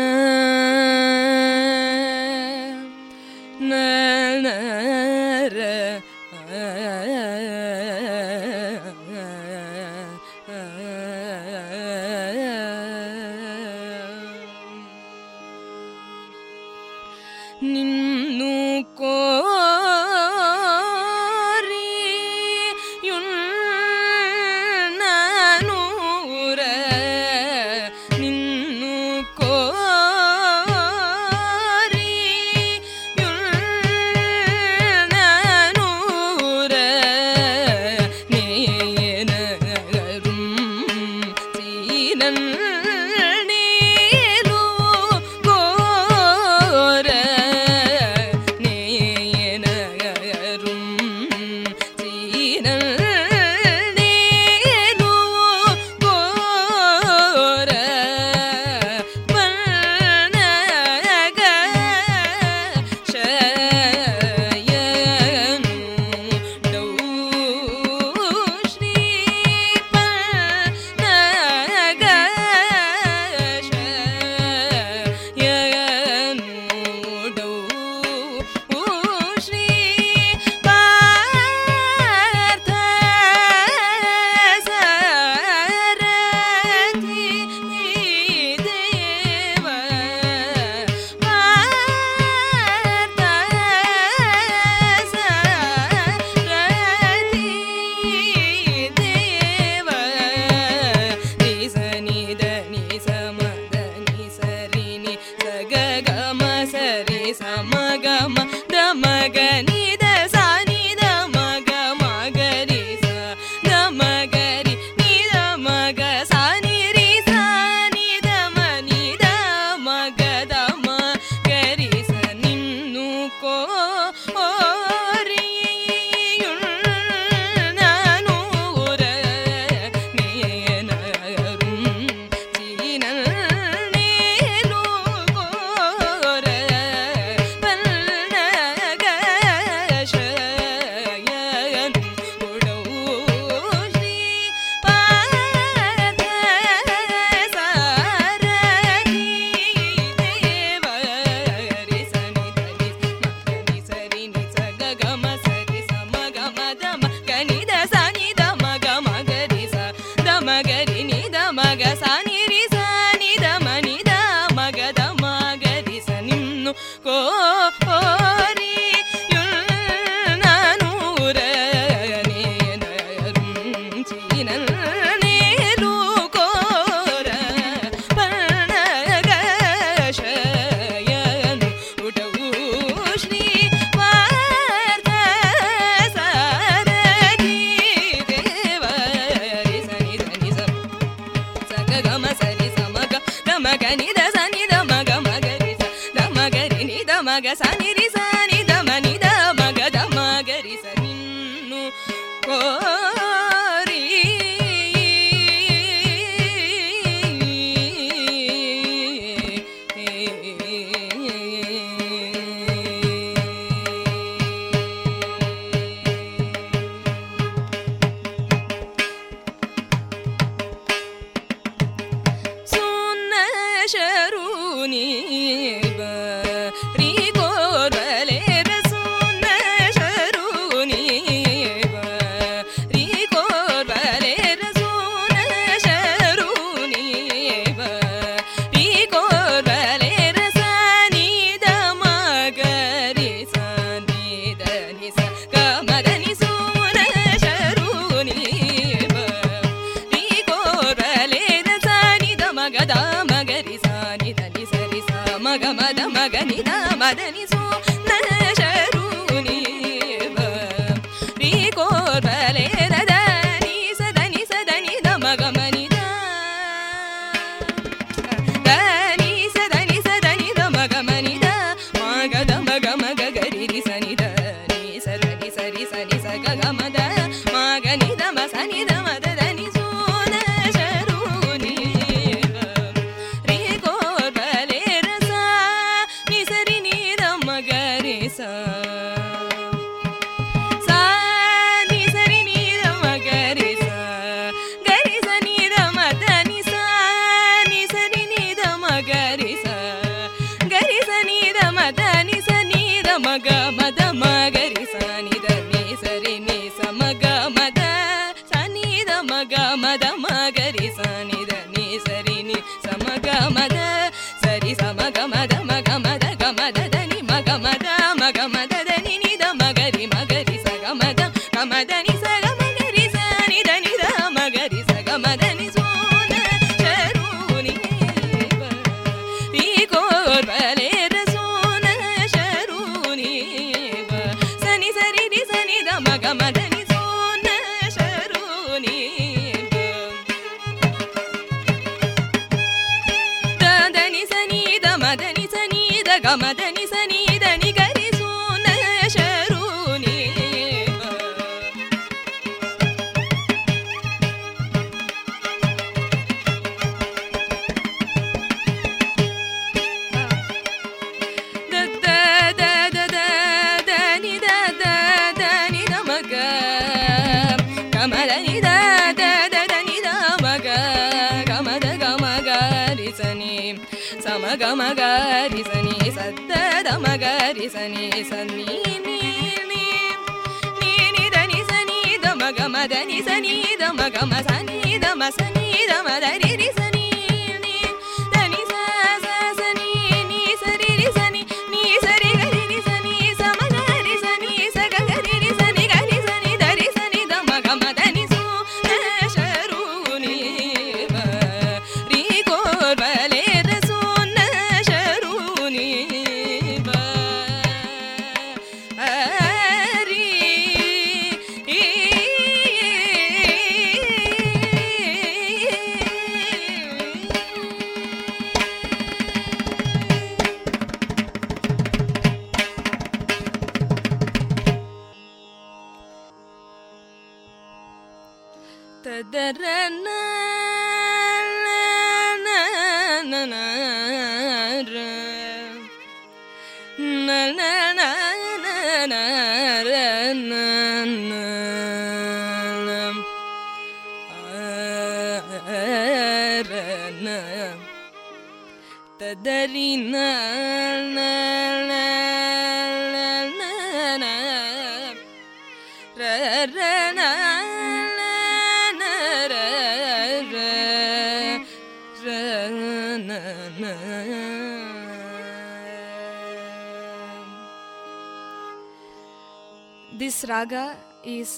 రాగా ఈస్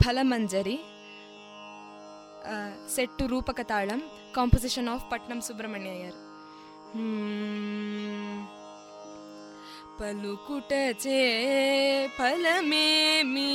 ఫలమంజరి సెట్టు రూపక తాళం కాంపోజిషన్ ఆఫ్ పట్నం సుబ్రహ్మణ్య అయ్యారు పలుకుటచే ఫలమేమీ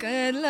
ಸುವರೆ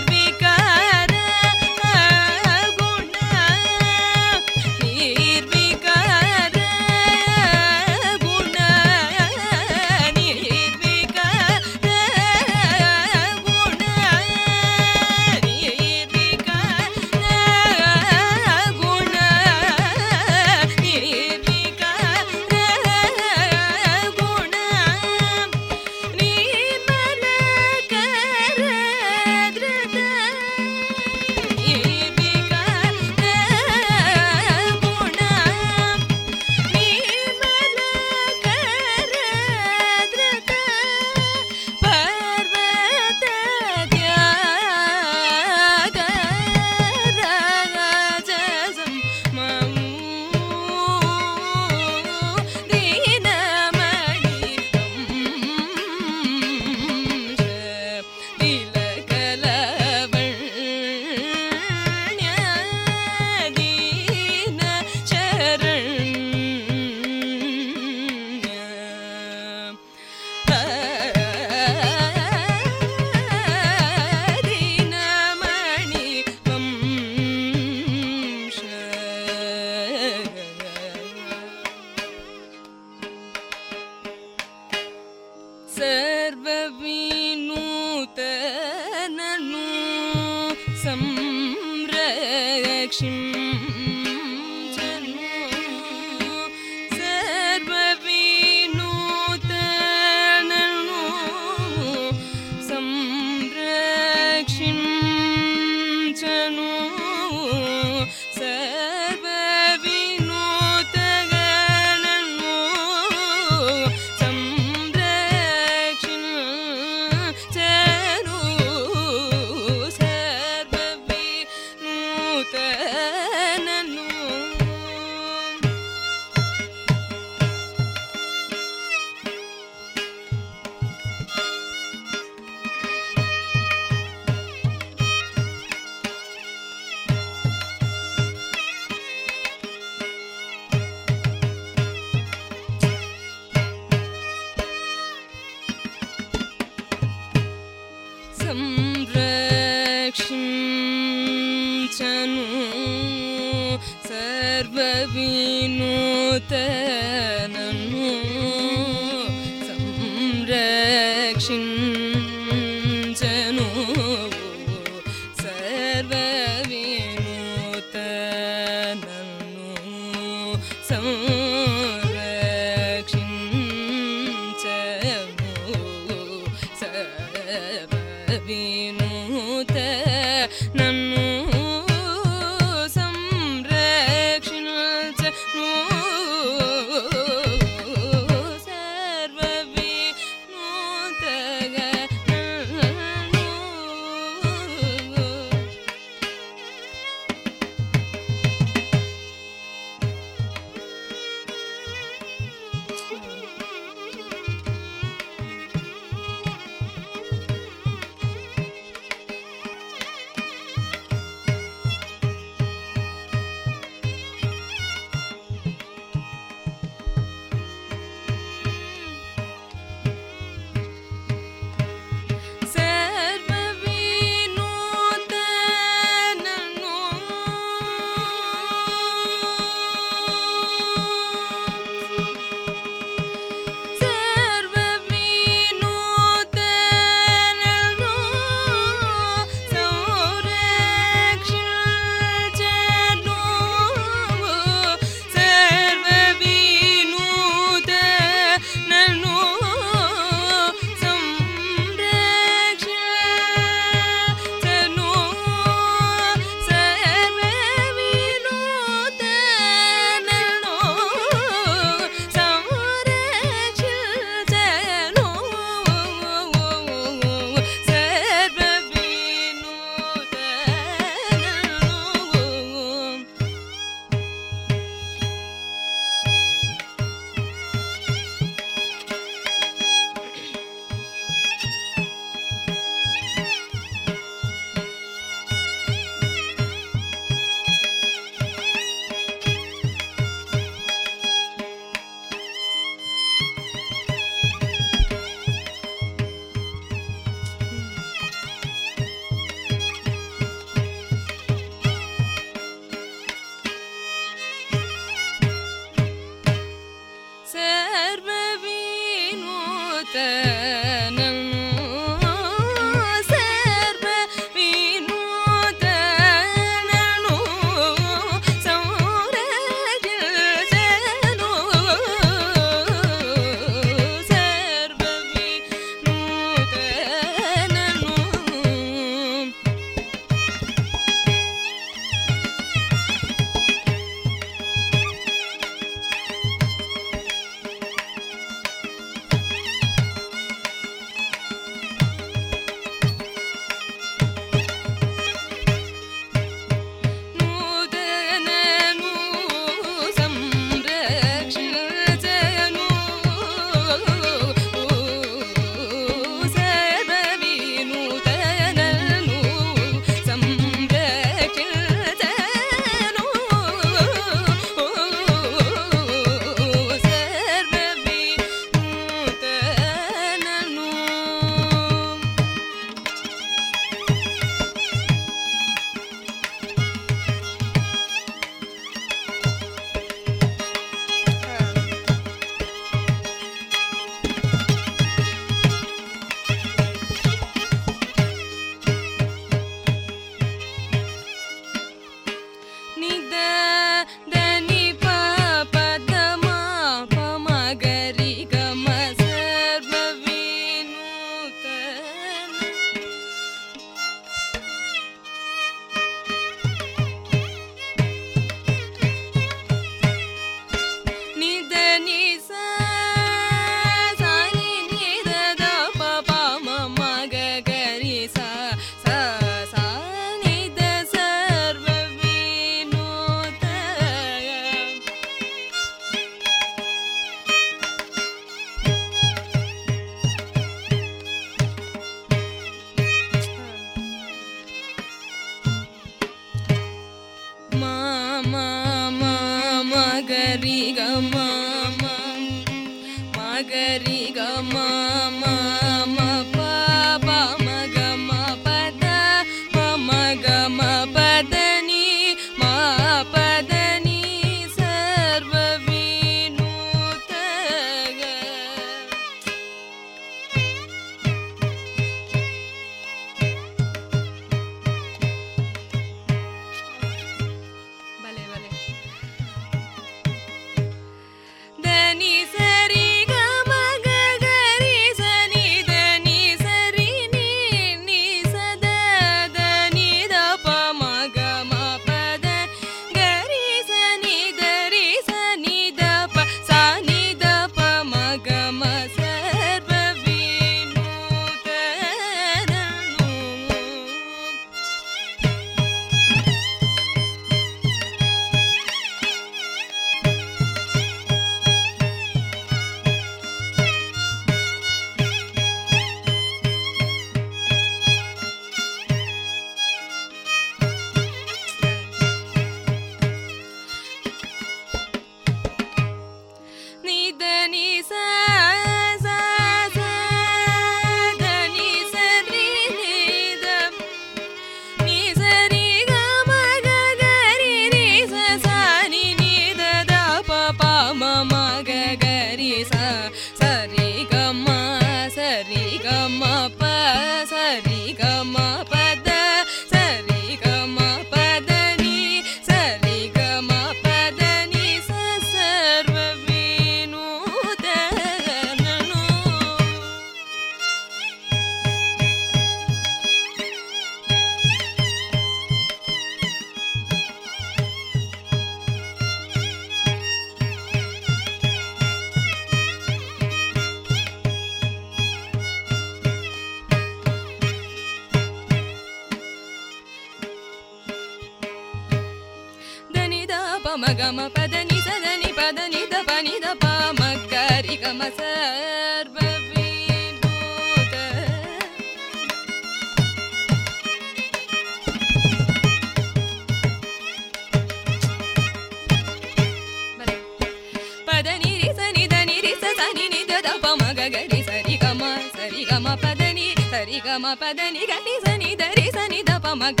గమ పదని సరి గమ పదని గని సని దరి సని ద పమగ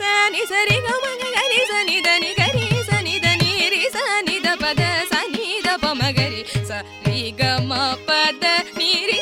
సని సరి గమ గని సని దని గరి సని దని రి సని ద పద సని ద పమగరి సరి గమ పద నిరి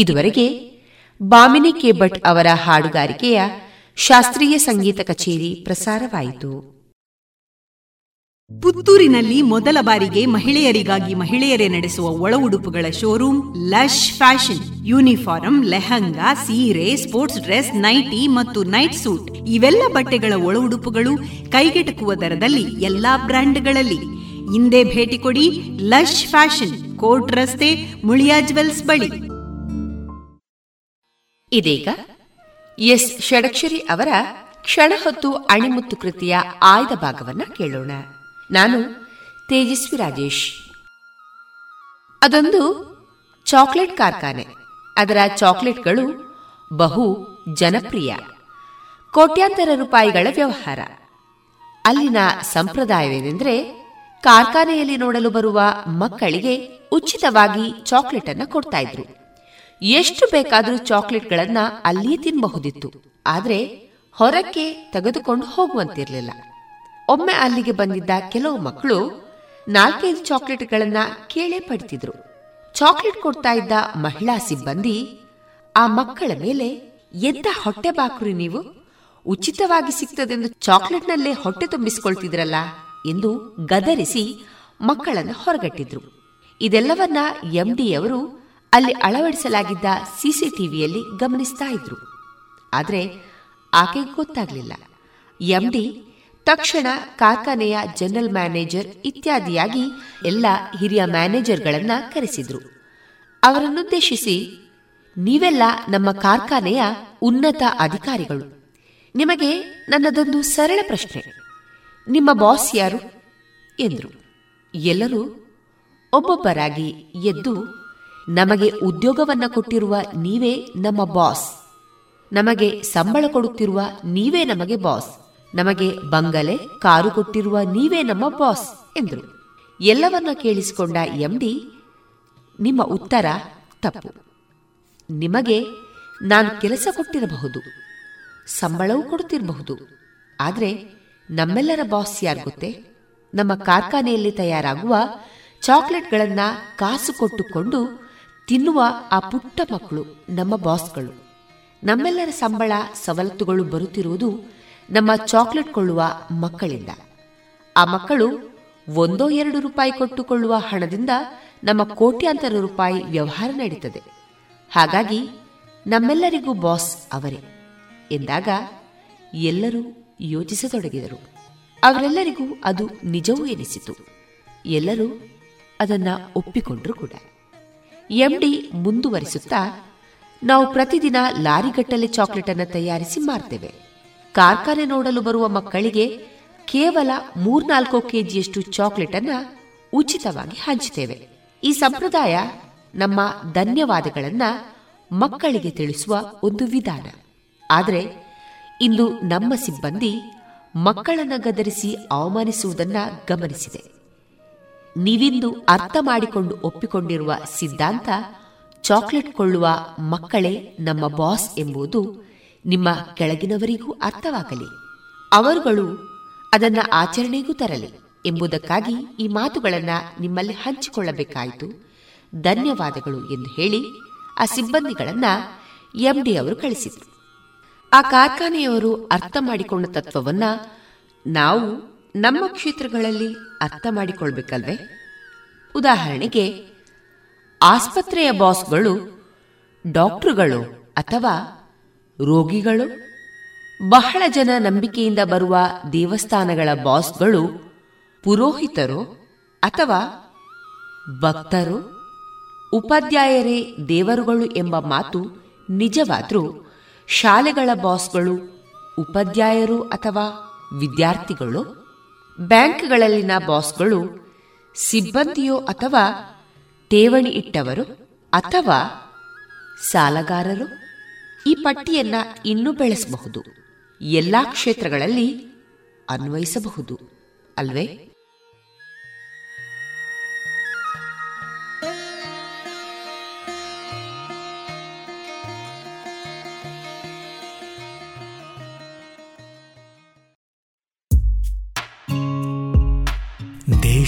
ಇದುವರೆಗೆ ಬಾಮಿನಿ ಕೆ ಭಟ್ ಅವರ ಹಾಡುಗಾರಿಕೆಯ ಶಾಸ್ತ್ರೀಯ ಸಂಗೀತ ಕಚೇರಿ ಪ್ರಸಾರವಾಯಿತು. ಪುತ್ತೂರಿನಲ್ಲಿ ಮೊದಲ ಬಾರಿಗೆ ಮಹಿಳೆಯರಿಗಾಗಿ ಮಹಿಳೆಯರೇ ನಡೆಸುವ ಒಳ ಉಡುಪುಗಳ showroom lush fashion. Uniform lehenga, ಸೀರೆ, ಸ್ಪೋರ್ಟ್ಸ್ ಡ್ರೆಸ್, ನೈಟಿ ಮತ್ತು ನೈಟ್ ಸೂಟ್. ಇವೆಲ್ಲ ಬಟ್ಟೆಗಳ ಒಳ ಉಡುಪುಗಳು ಕೈಗೆಟಕುವ ದರದಲ್ಲಿ ಎಲ್ಲಾ ಬ್ರ್ಯಾಂಡ್ಗಳಲ್ಲಿ. ಹಿಂದೆ ಭೇಟಿ ಕೊಡಿ ಲಶ್ ಫ್ಯಾಷನ್, ಕೋರ್ಟ್ ರಸ್ತೆ, ಮುಳಿಯಾ ಜುವೆಲ್ಸ್ ಬಳಿ. ಇದೀಗ ಎಸ್ ಷಡಕ್ಷರಿ ಅವರ ಕ್ಷಣ ಹೊತ್ತು ಅಣಿಮುತ್ತು ಕೃತಿಯ ಆಯ್ದ ಭಾಗವನ್ನ ಕೇಳೋಣ. ನಾನು ತೇಜಸ್ವಿ ರಾಜೇಶ್. ಅದೊಂದು ಚಾಕ್ಲೇಟ್ ಕಾರ್ಖಾನೆ. ಅದರ ಚಾಕ್ಲೇಟ್ಗಳು ಬಹು ಜನಪ್ರಿಯ. ಕೋಟ್ಯಾಂತರ ರೂಪಾಯಿಗಳ ವ್ಯವಹಾರ. ಅಲ್ಲಿನ ಸಂಪ್ರದಾಯವೇನೆಂದರೆ ಕಾರ್ಖಾನೆಯಲ್ಲಿ ನೋಡಲು ಬರುವ ಮಕ್ಕಳಿಗೆ ಉಚಿತವಾಗಿ ಚಾಕ್ಲೇಟ್ ಅನ್ನು ಕೊಡ್ತಾ ಇದ್ರು. ಎಷ್ಟು ಬೇಕಾದರೂ ಚಾಕ್ಲೇಟ್ಗಳನ್ನ ಅಲ್ಲಿ ತಿನ್ನಬಹುದಿತ್ತು ಆದರೆ ಹೊರಕ್ಕೆ ತೆಗೆದುಕೊಂಡು ಹೋಗುವಂತಿರಲಿಲ್ಲ. ಒಮ್ಮೆ ಅಲ್ಲಿಗೆ ಬಂದಿದ್ದ ಕೆಲವು ಮಕ್ಕಳು ನಾಲ್ಕೈದು ಚಾಕ್ಲೇಟ್ಗಳನ್ನ ಕೇಳೇ ಪಡ್ತಿದ್ರು. ಚಾಕ್ಲೇಟ್ ಕೊಡ್ತಾ ಇದ್ದ ಮಹಿಳಾ ಸಿಬ್ಬಂದಿ, ಆ ಮಕ್ಕಳ ಮೇಲೆ ಎದ್ದ ಹೊಟ್ಟೆ ಬಾಕ್ರಿ ನೀವು? ಉಚಿತವಾಗಿ ಸಿಗ್ತದೆಂದು ಚಾಕ್ಲೇಟ್ನಲ್ಲೇ ಹೊಟ್ಟೆ ತುಂಬಿಸಿಕೊಳ್ತಿದ್ರಲ್ಲ ಎಂದು ಗದರಿಸಿ ಮಕ್ಕಳನ್ನು ಹೊರಗಟ್ಟಿದ್ರು. ಇದೆಲ್ಲವನ್ನ ಎಂಡಿಯವರು ಅಲ್ಲಿ ಅಳವಡಿಸಲಾಗಿದ್ದ ಸಿಸಿಟಿವಿಯಲ್ಲಿ ಗಮನಿಸ್ತಾ ಇದ್ರು. ಆದರೆ ಆಕೆ ಗೊತ್ತಾಗಲಿಲ್ಲ. ಎಂಡಿ ತಕ್ಷಣ ಕಾರ್ಖಾನೆಯ ಜನರಲ್ ಮ್ಯಾನೇಜರ್ ಇತ್ಯಾದಿಯಾಗಿ ಎಲ್ಲ ಹಿರಿಯ ಮ್ಯಾನೇಜರ್ಗಳನ್ನು ಕರೆಸಿದ್ರು. ಅವರನ್ನುದ್ದೇಶಿಸಿ, ನೀವೆಲ್ಲ ನಮ್ಮ ಕಾರ್ಖಾನೆಯ ಉನ್ನತ ಅಧಿಕಾರಿಗಳು. ನಿಮಗೆ ನನ್ನದೊಂದು ಸರಳ ಪ್ರಶ್ನೆ. ನಿಮ್ಮ ಬಾಸ್ ಯಾರು? ಎಂದರು. ಎಲ್ಲರೂ ಒಬ್ಬೊಬ್ಬರಾಗಿ ಎದ್ದು ನಮಗೆ ಉದ್ಯೋಗವನ್ನ ಕೊಟ್ಟಿರುವ ನೀವೇ ನಮ್ಮ ಬಾಸ್. ನಮಗೆ ಸಂಬಳ ಕೊಡುತ್ತಿರುವ ನೀವೇ ನಮಗೆ ಬಾಸ್. ನಮಗೆ ಬಂಗಲೆ, ಕಾರು ಕೊಟ್ಟಿರುವ ನೀವೇ ನಮ್ಮ ಬಾಸ್, ಎಂದರು. ಎಲ್ಲವನ್ನ ಕೇಳಿಸಿಕೊಂಡ ಎಂಡಿ, ನಿಮ್ಮ ಉತ್ತರ ತಪ್ಪು. ನಿಮಗೆ ನಾನು ಕೆಲಸ ಕೊಟ್ಟಿರಬಹುದು. ಸಂಬಳವೂ ಕೊಡುತ್ತಿರಬಹುದು. ಆದರೆ ನಮ್ಮೆಲ್ಲರ ಬಾಸ್ ಯಾರು ಗೊತ್ತೇ? ನಮ್ಮ ಕಾರ್ಖಾನೆಯಲ್ಲಿ ತಯಾರಾಗುವ ಚಾಕ್ಲೇಟ್ಗಳನ್ನು ಕಾಸು ಕೊಟ್ಟುಕೊಂಡು ತಿನ್ನುವ ಆ ಪುಟ್ಟ ಮಕ್ಕಳು, ನಮ್ಮ ಬಾಸ್ಗಳು. ನಮ್ಮೆಲ್ಲರ ಸಂಬಳ, ಸವಲತ್ತುಗಳು ಬರುತ್ತಿರುವುದು ನಮ್ಮ ಚಾಕ್ಲೇಟ್ ಕೊಳ್ಳುವ ಮಕ್ಕಳಿಂದ. ಆ ಮಕ್ಕಳು ಒಂದೋ ಎರಡು ರೂಪಾಯಿ ಕೊಟ್ಟುಕೊಳ್ಳುವ ಹಣದಿಂದ ನಮ್ಮ ಕೋಟ್ಯಾಂತರ ರೂಪಾಯಿ ವ್ಯವಹಾರ ನಡೀತದೆ. ಹಾಗಾಗಿ ನಮ್ಮೆಲ್ಲರಿಗೂ ಬಾಸ್ ಅವರೇ ಎಂದಾಗ ಎಲ್ಲರೂ ಯೋಚಿಸತೊಡಗಿದರು. ಅವರೆಲ್ಲರಿಗೂ ಅದು ನಿಜವೂ ಎನಿಸಿತು. ಎಲ್ಲರೂ ಅದನ್ನು ಒಪ್ಪಿಕೊಂಡರು ಕೂಡ. ಎಂಡಿ ಮುಂದುವರಿಸುತ್ತಾ, ನಾವು ಪ್ರತಿದಿನ ಲಾರಿಗಟ್ಟಲೆ ಚಾಕ್ಲೇಟ್ ಅನ್ನು ತಯಾರಿಸಿ ಮಾರ್ತೇವೆ. ಕಾರ್ಖಾನೆ ನೋಡಲು ಬರುವ ಮಕ್ಕಳಿಗೆ ಕೇವಲ ಮೂರ್ನಾಲ್ಕು ಕೆಜಿಯಷ್ಟು ಚಾಕ್ಲೇಟ್ ಅನ್ನ ಉಚಿತವಾಗಿ ಹಂಚುತ್ತೇವೆ. ಈ ಸಂಪ್ರದಾಯ ನಮ್ಮ ಧನ್ಯವಾದಗಳನ್ನ ಮಕ್ಕಳಿಗೆ ತಿಳಿಸುವ ಒಂದು ವಿಧಾನ. ಆದರೆ, ಇಂದು ನಮ್ಮ ಸಿಬ್ಬಂದಿ ಮಕ್ಕಳನ್ನ ಗದರಿಸಿ ಅವಮಾನಿಸುವುದನ್ನ ಗಮನಿಸಿದೆ. ನೀವಿಂದು ಅರ್ಥ ಮಾಡಿಕೊಂಡು ಒಪ್ಪಿಕೊಂಡಿರುವ ಸಿದ್ಧಾಂತ, ಚಾಕ್ಲೇಟ್ ಕೊಳ್ಳುವ ಮಕ್ಕಳೇ ನಮ್ಮ ಬಾಸ್ ಎಂಬುದು ನಿಮ್ಮ ಕೆಳಗಿನವರಿಗೂ ಅರ್ಥವಾಗಲಿ. ಅವರುಗಳು ಅದನ್ನು ಆಚರಣೆಗೂ ತರಲಿ ಎಂಬುದಕ್ಕಾಗಿ ಈ ಮಾತುಗಳನ್ನು ನಿಮ್ಮಲ್ಲಿ ಹಂಚಿಕೊಳ್ಳಬೇಕಾಯಿತು. ಧನ್ಯವಾದಗಳು ಎಂದು ಹೇಳಿ ಆ ಸಿಬ್ಬಂದಿಗಳನ್ನು ಎಂಡಿ ಅವರು ಕಳಿಸಿದರು. ಆ ಕಾರ್ಖಾನೆಯವರು ಅರ್ಥ ಮಾಡಿಕೊಂಡ ತತ್ವವನ್ನು ನಾವು ನಮ್ಮ ಕ್ಷೇತ್ರಗಳಲ್ಲಿ ಅರ್ಥ ಮಾಡಿಕೊಳ್ಬೇಕಲ್ವೇ? ಉದಾಹರಣೆಗೆ, ಆಸ್ಪತ್ರೆಯ ಬಾಸ್ಗಳು ಡಾಕ್ಟರ್ಗಳು ಅಥವಾ ರೋಗಿಗಳು, ಬಹಳ ಜನ ನಂಬಿಕೆಯಿಂದ ಬರುವ ದೇವಸ್ಥಾನಗಳ ಬಾಸ್ಗಳು ಪುರೋಹಿತರು ಅಥವಾ ಭಕ್ತರು, ಉಪಾಧ್ಯಾಯರೇ ದೇವರುಗಳು ಎಂಬ ಮಾತು ನಿಜವಾದರೂ ಶಾಲೆಗಳ ಬಾಸ್ಗಳು ಉಪಾಧ್ಯಾಯರು ಅಥವಾ ವಿದ್ಯಾರ್ಥಿಗಳು ಬ್ಯಾಂಕ್ಗಳಲ್ಲಿನ ಬಾಸ್ಗಳು, ಸಿಬ್ಬಂದಿಯೋ ಅಥವಾ ಠೇವಣಿ ಇಟ್ಟವರು ಅಥವಾ ಸಾಲಗಾರರು ಈ ಪಟ್ಟಿಯನ್ನ ಇನ್ನೂ ಬೆಳೆಸಬಹುದು. ಎಲ್ಲಾ ಕ್ಷೇತ್ರಗಳಲ್ಲಿ ಅನ್ವಯಿಸಬಹುದು. ಅಲ್ವೇ?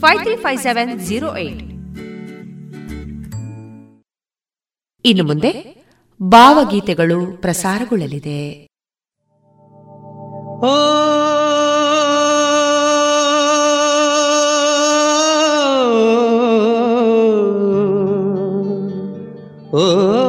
five three five seven zero eight ಇನ್ನು ಮುಂದೆ ಭಾವಗೀತೆಗಳು ಪ್ರಸಾರಗೊಳ್ಳಲಿದೆ. ಓ ಓ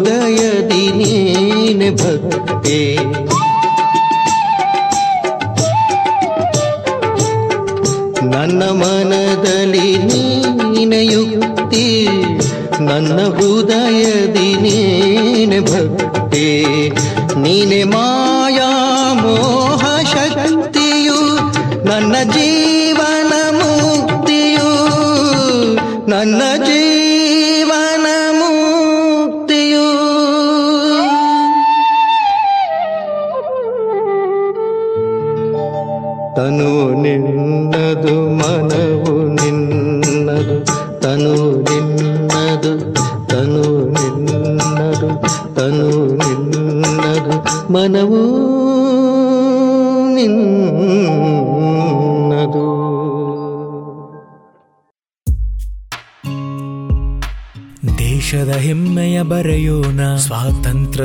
ನನ್ನ ಹೃದಯದಿ ನೀನೆ ಭಕ್ತಿ ನನ್ನ ಮನದಲ್ಲಿ ನೀನೆ ಯುಕ್ತಿ ನನ್ನ ಹೃದಯದಿ ನೀನೆ ಭಕ್ತಿ ನೀನೆ ಮಾಯಾ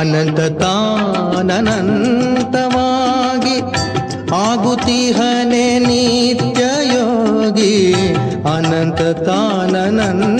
ಅನಂತ ತಾನನಂತವಾಗಿ ಆಗುತ್ತಿಹನೆ ನಿತ್ಯ ಯೋಗಿ ಅನಂತ ತಾನನಂತವಾಗಿ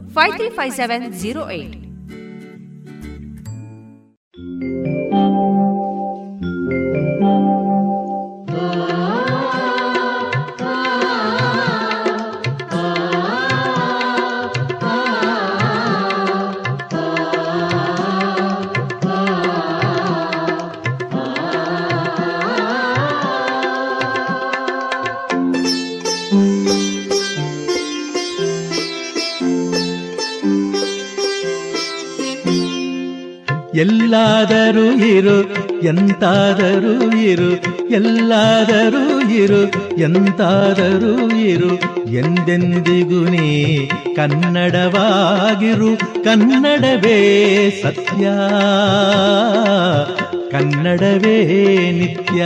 535708. ಎಲ್ಲಾದರೂ ಇರು, ಎಂತಾದರೂ ಇರು, ಎಲ್ಲಾದರೂ ಇರು, ಎಂತಾದರೂ ಇರು, ಎಂದೆಂದಿಗೂ ನೀ ಕನ್ನಡವಾಗಿರು, ಕನ್ನಡವೇ ಸತ್ಯ. ಕನ್ನಡವೇ ನಿತ್ಯ.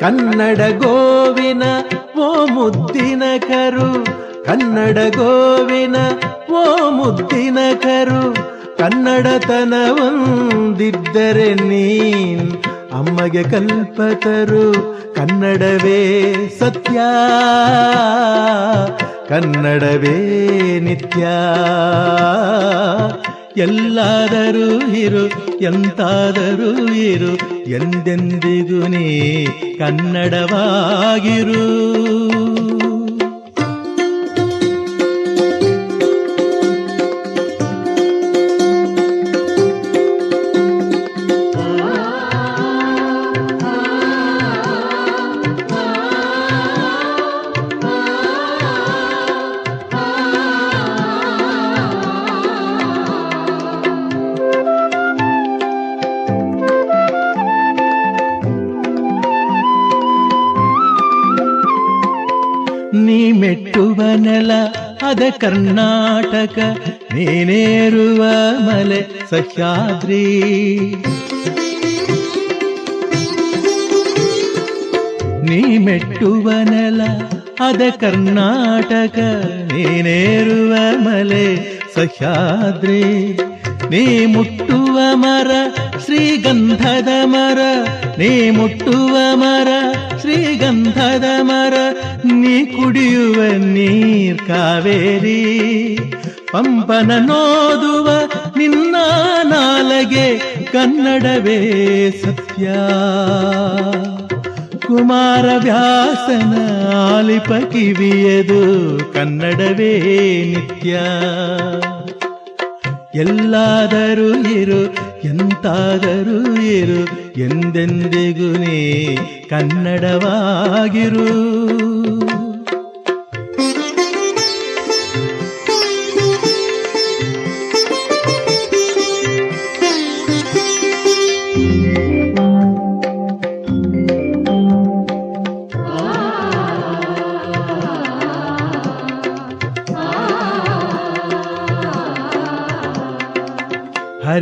ಕನ್ನಡ ಗೋವಿನ ಓ ಮುದ್ದಿನ ಕರು. ಕನ್ನಡ ಗೋವಿನ ಓ ಮುದ್ದಿನ ಕರು. ಕನ್ನಡತನವೊಂದಿದ್ದರೆ ನೀನ್ ಅಮ್ಮಗೆ ಕಲ್ಪತರು ಕನ್ನಡವೇ ಸತ್ಯ. ಕನ್ನಡವೇ ನಿತ್ಯ. ಎಲ್ಲಾದರೂ ಇರು ಎಂತಾದರೂ ಇರು ಎಂದೆಂದಿಗೂ ನೀ ಕನ್ನಡವಾಗಿರು. ಅದ ಕರ್ನಾಟಕ, ನೀನೇರುವ ಮಲೆ ಸಹ್ಯಾದ್ರಿ. ನೀ ಮೆಟ್ಟುವ ನೆಲ, ಅದ ಕರ್ನಾಟಕ, ನೀನೇರುವ ಮಲೆ ಸಹ್ಯಾದ್ರಿ. ನೀ ಮುಟ್ಟುವ ಮರ, ಶ್ರೀಗಂಧದ ಮರ, ನೀ ಮುಟ್ಟುವ ಮರ ಶ್ರೀಗಂಧದ ಮರ, ನೀ ಕುಡಿಯುವ ನೀರ್ ಕಾವೇರಿ. ಪಂಪನ ನೋದುವ ನಿನ್ನ ನಾಲಗೆ ಕನ್ನಡವೇ ಸತ್ಯ. ಕುಮಾರ ವ್ಯಾಸನ ಆಲಿಪ ಕಿವಿಯದು ಕನ್ನಡವೇ ನಿತ್ಯ. ಎಲ್ಲಾದರೂ ಇರು ಎಂತಾದರೂ ಇರು ಎಂದೆಂದಿಗೂ ಕನ್ನಡವಾಗಿರು.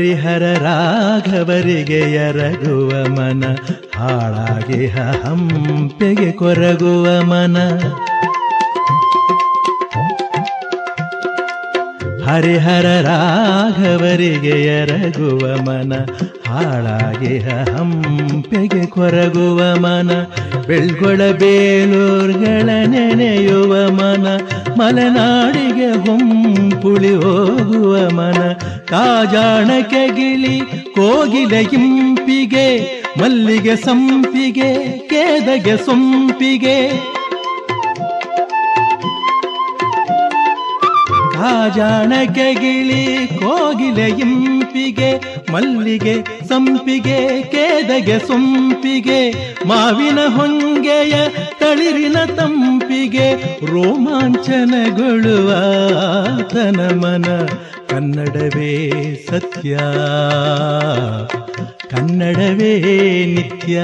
ಹರಿಹರ ರಾಘವರಿಗೆ ಎರಗುವ ಮನ ಹಾಳಾಗಿ ಹಂಪೆಗೆ ಕೊರಗುವ ಮನ. ಹರಿಹರ ರಾಘವರಿಗೆ ಎರಗುವ ಮನ ಹಾಳಾಗಿ ಹಂಪೆಗೆ ಕೊರಗುವ ಮನ, ಬೆಳ್ಗೊಳ ಬೇಲೂರ್ಗಳ ನೆನೆಯುವ ಮನ, ಮಲೆನಾಡಿಗೆ ಹೊಂಪುಳಿ ಹೋಗುವ ಮನ, ಕಾಜಾಣಕ್ಕೆ ಗಿಳಿ ಕೋಗಿಲೆ ಇಂಪಿಗೆ ಮಲ್ಲಿಗೆ ಸಂಪಿಗೆ, ಕೇದಗೆ ಸೊಂಪಿಗೆ. ಕಾಜಾಣಕ್ಕೆ ಗಿಳಿ ಕೋಗಿಲೆ ಇಂಪಿಗೆ ಮಲ್ಲಿಗೆ, ಸಂಪಿಗೆ, ಕೇದಗೆ, ಸೊಂಪಿಗೆ, ಮಾವಿನ ಹೊಂಗೆಯ ತಳಿರಿನ ತಂಪಿಗೆ ರೋಮಾಂಚನಗೊಳ್ಳುವ ತನ ಮನ. ಕನ್ನಡವೇ ಸತ್ಯ, ಕನ್ನಡವೇ ನಿತ್ಯ.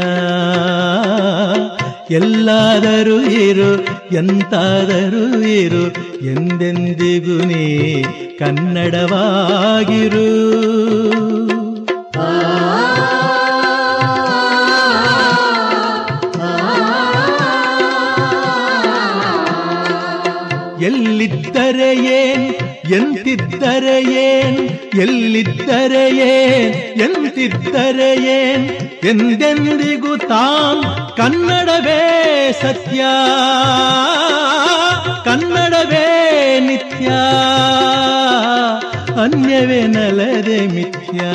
ಎಲ್ಲಾದರೂ ಇರು, ಎಂತಾದರೂ ಇರು, ಎಂದೆಂದಿಗೂ ನೀ ಕನ್ನಡವಾಗಿರು. ಎಲ್ಲಿದ್ದರೆ ಏನ್ ಎಂತಿದ್ದರೆ ಏನ್ ಎಲ್ಲಿದ್ದರೆ ಏನ್ ಎಂತಿದ್ದರೆ ಏನ್ ಎಂದೆಂದಿಗೂ ತಾಂ ಕನ್ನಡವೇ ಸತ್ಯ ಕನ್ನಡವೇ ನಿತ್ಯ. anneve nelere mitya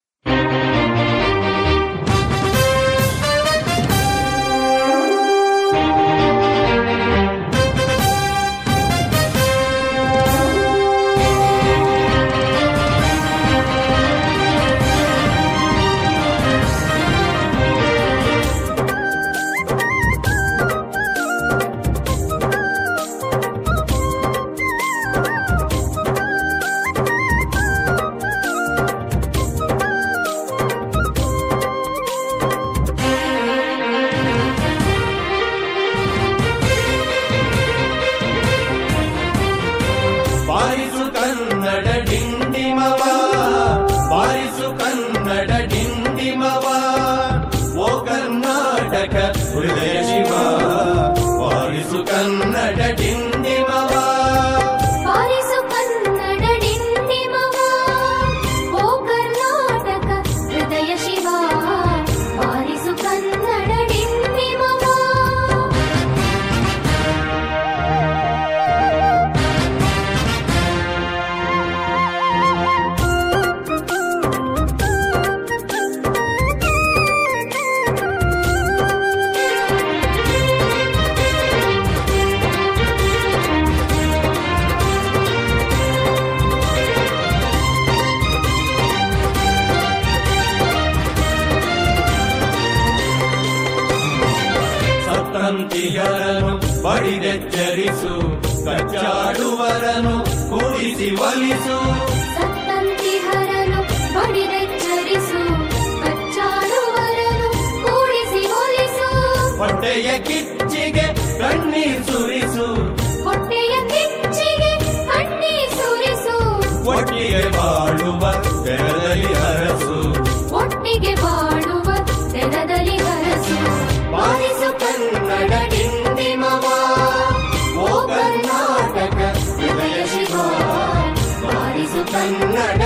I'm not.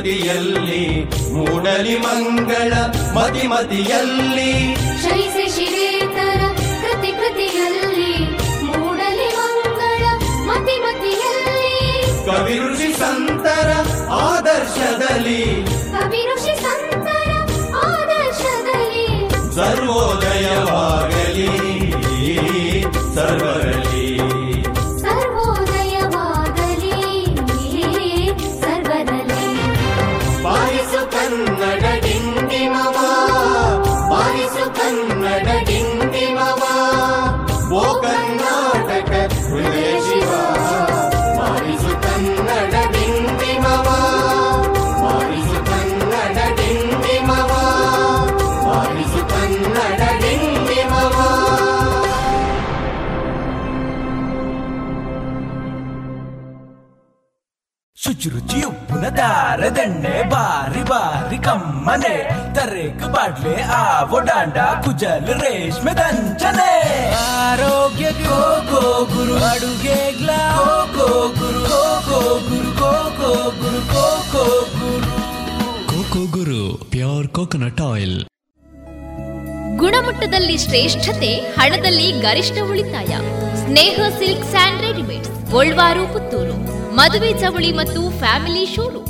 ಕೃತಿಯಲ್ಲಿ ಮೂಡಲಿ ಮಂಗಳ ಮತಿ ಮತಿಯಲ್ಲಿ ಶೈಸೆ ಶಿವೇತರ ಕೃತಿ ಕೃತಿಯಲ್ಲಿ ಮೂಡಲಿ ಮಂಗಳ ಮತಿ ಮತಿಯಲ್ಲಿ ಕವಿ ಋಷಿ ಸಂತರ ಆದರ್ಶದಲ್ಲಿ. ಕವಿ ಋಷಿ ಸಂತರ ಆದರ್ಶದಲ್ಲಿ. ಸರ್ವ ಸರ್ವೋದಯವಾಗಲಿ ಸರ್ವರಲ್ಲಿ ಉಪ್ಪಿನ ದಂಡೆ ಬಾರಿ ಬಾರಿ ಕಮ್ಮನೆ. ತರೇಕು ಬಾಡ್ಲೆ ಆವೋ ಡಾಂಡ ಕುಜಲ್ ರೇಷ್ಮೆ ದಂಚನೆ. ಆರೋಗ್ಯ ಗೋ ಗೋ ಗುರು. ಅಡುಗೆಗ್ಲ ಗೋ ಗೋ ಗುರು. ಗೋ ಗೋ ಗುರು. ಗೋ ಗೋ ಗುರು. ಗೋ ಗೋ ಗುರು. Coco Guru pure coconut oil. ಗುಣಮಟ್ಟದಲ್ಲಿ ಶ್ರೇಷ್ಠತೆ ಹಣದಲ್ಲಿ ಗರಿಷ್ಠ ಉಳಿತಾಯ. ಸ್ನೇಹ ಸಿಲ್ಕ್ ಸ್ಯಾಂಡ್ ರೆಡಿಮೇಡ್ಸ್ ಗೋಲ್ವಾರು ಪುತ್ತೂರು. ಮದುವೆ ಚವಳಿ ಮತ್ತು ಫ್ಯಾಮಿಲಿ ಶೋರೂಮ್.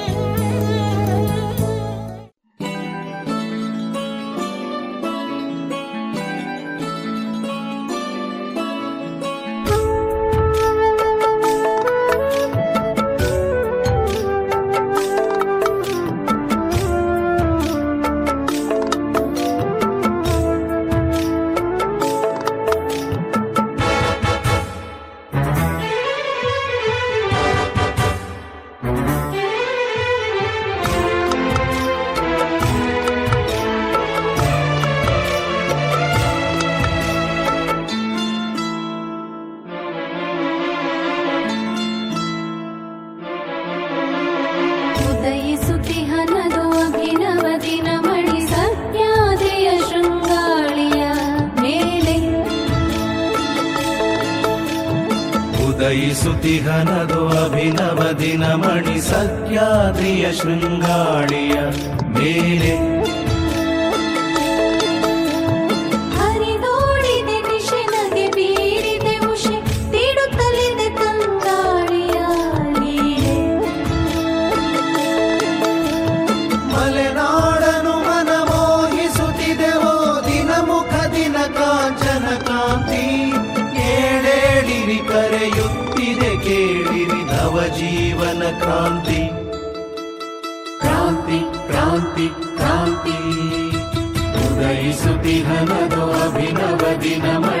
घनद्वदिनमणि सत्यादिय शृङ्गाणि येले भिन्नव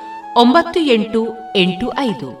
ಒಂಬತ್ತು ಎಂಟು ಎಂಟು ಐದು.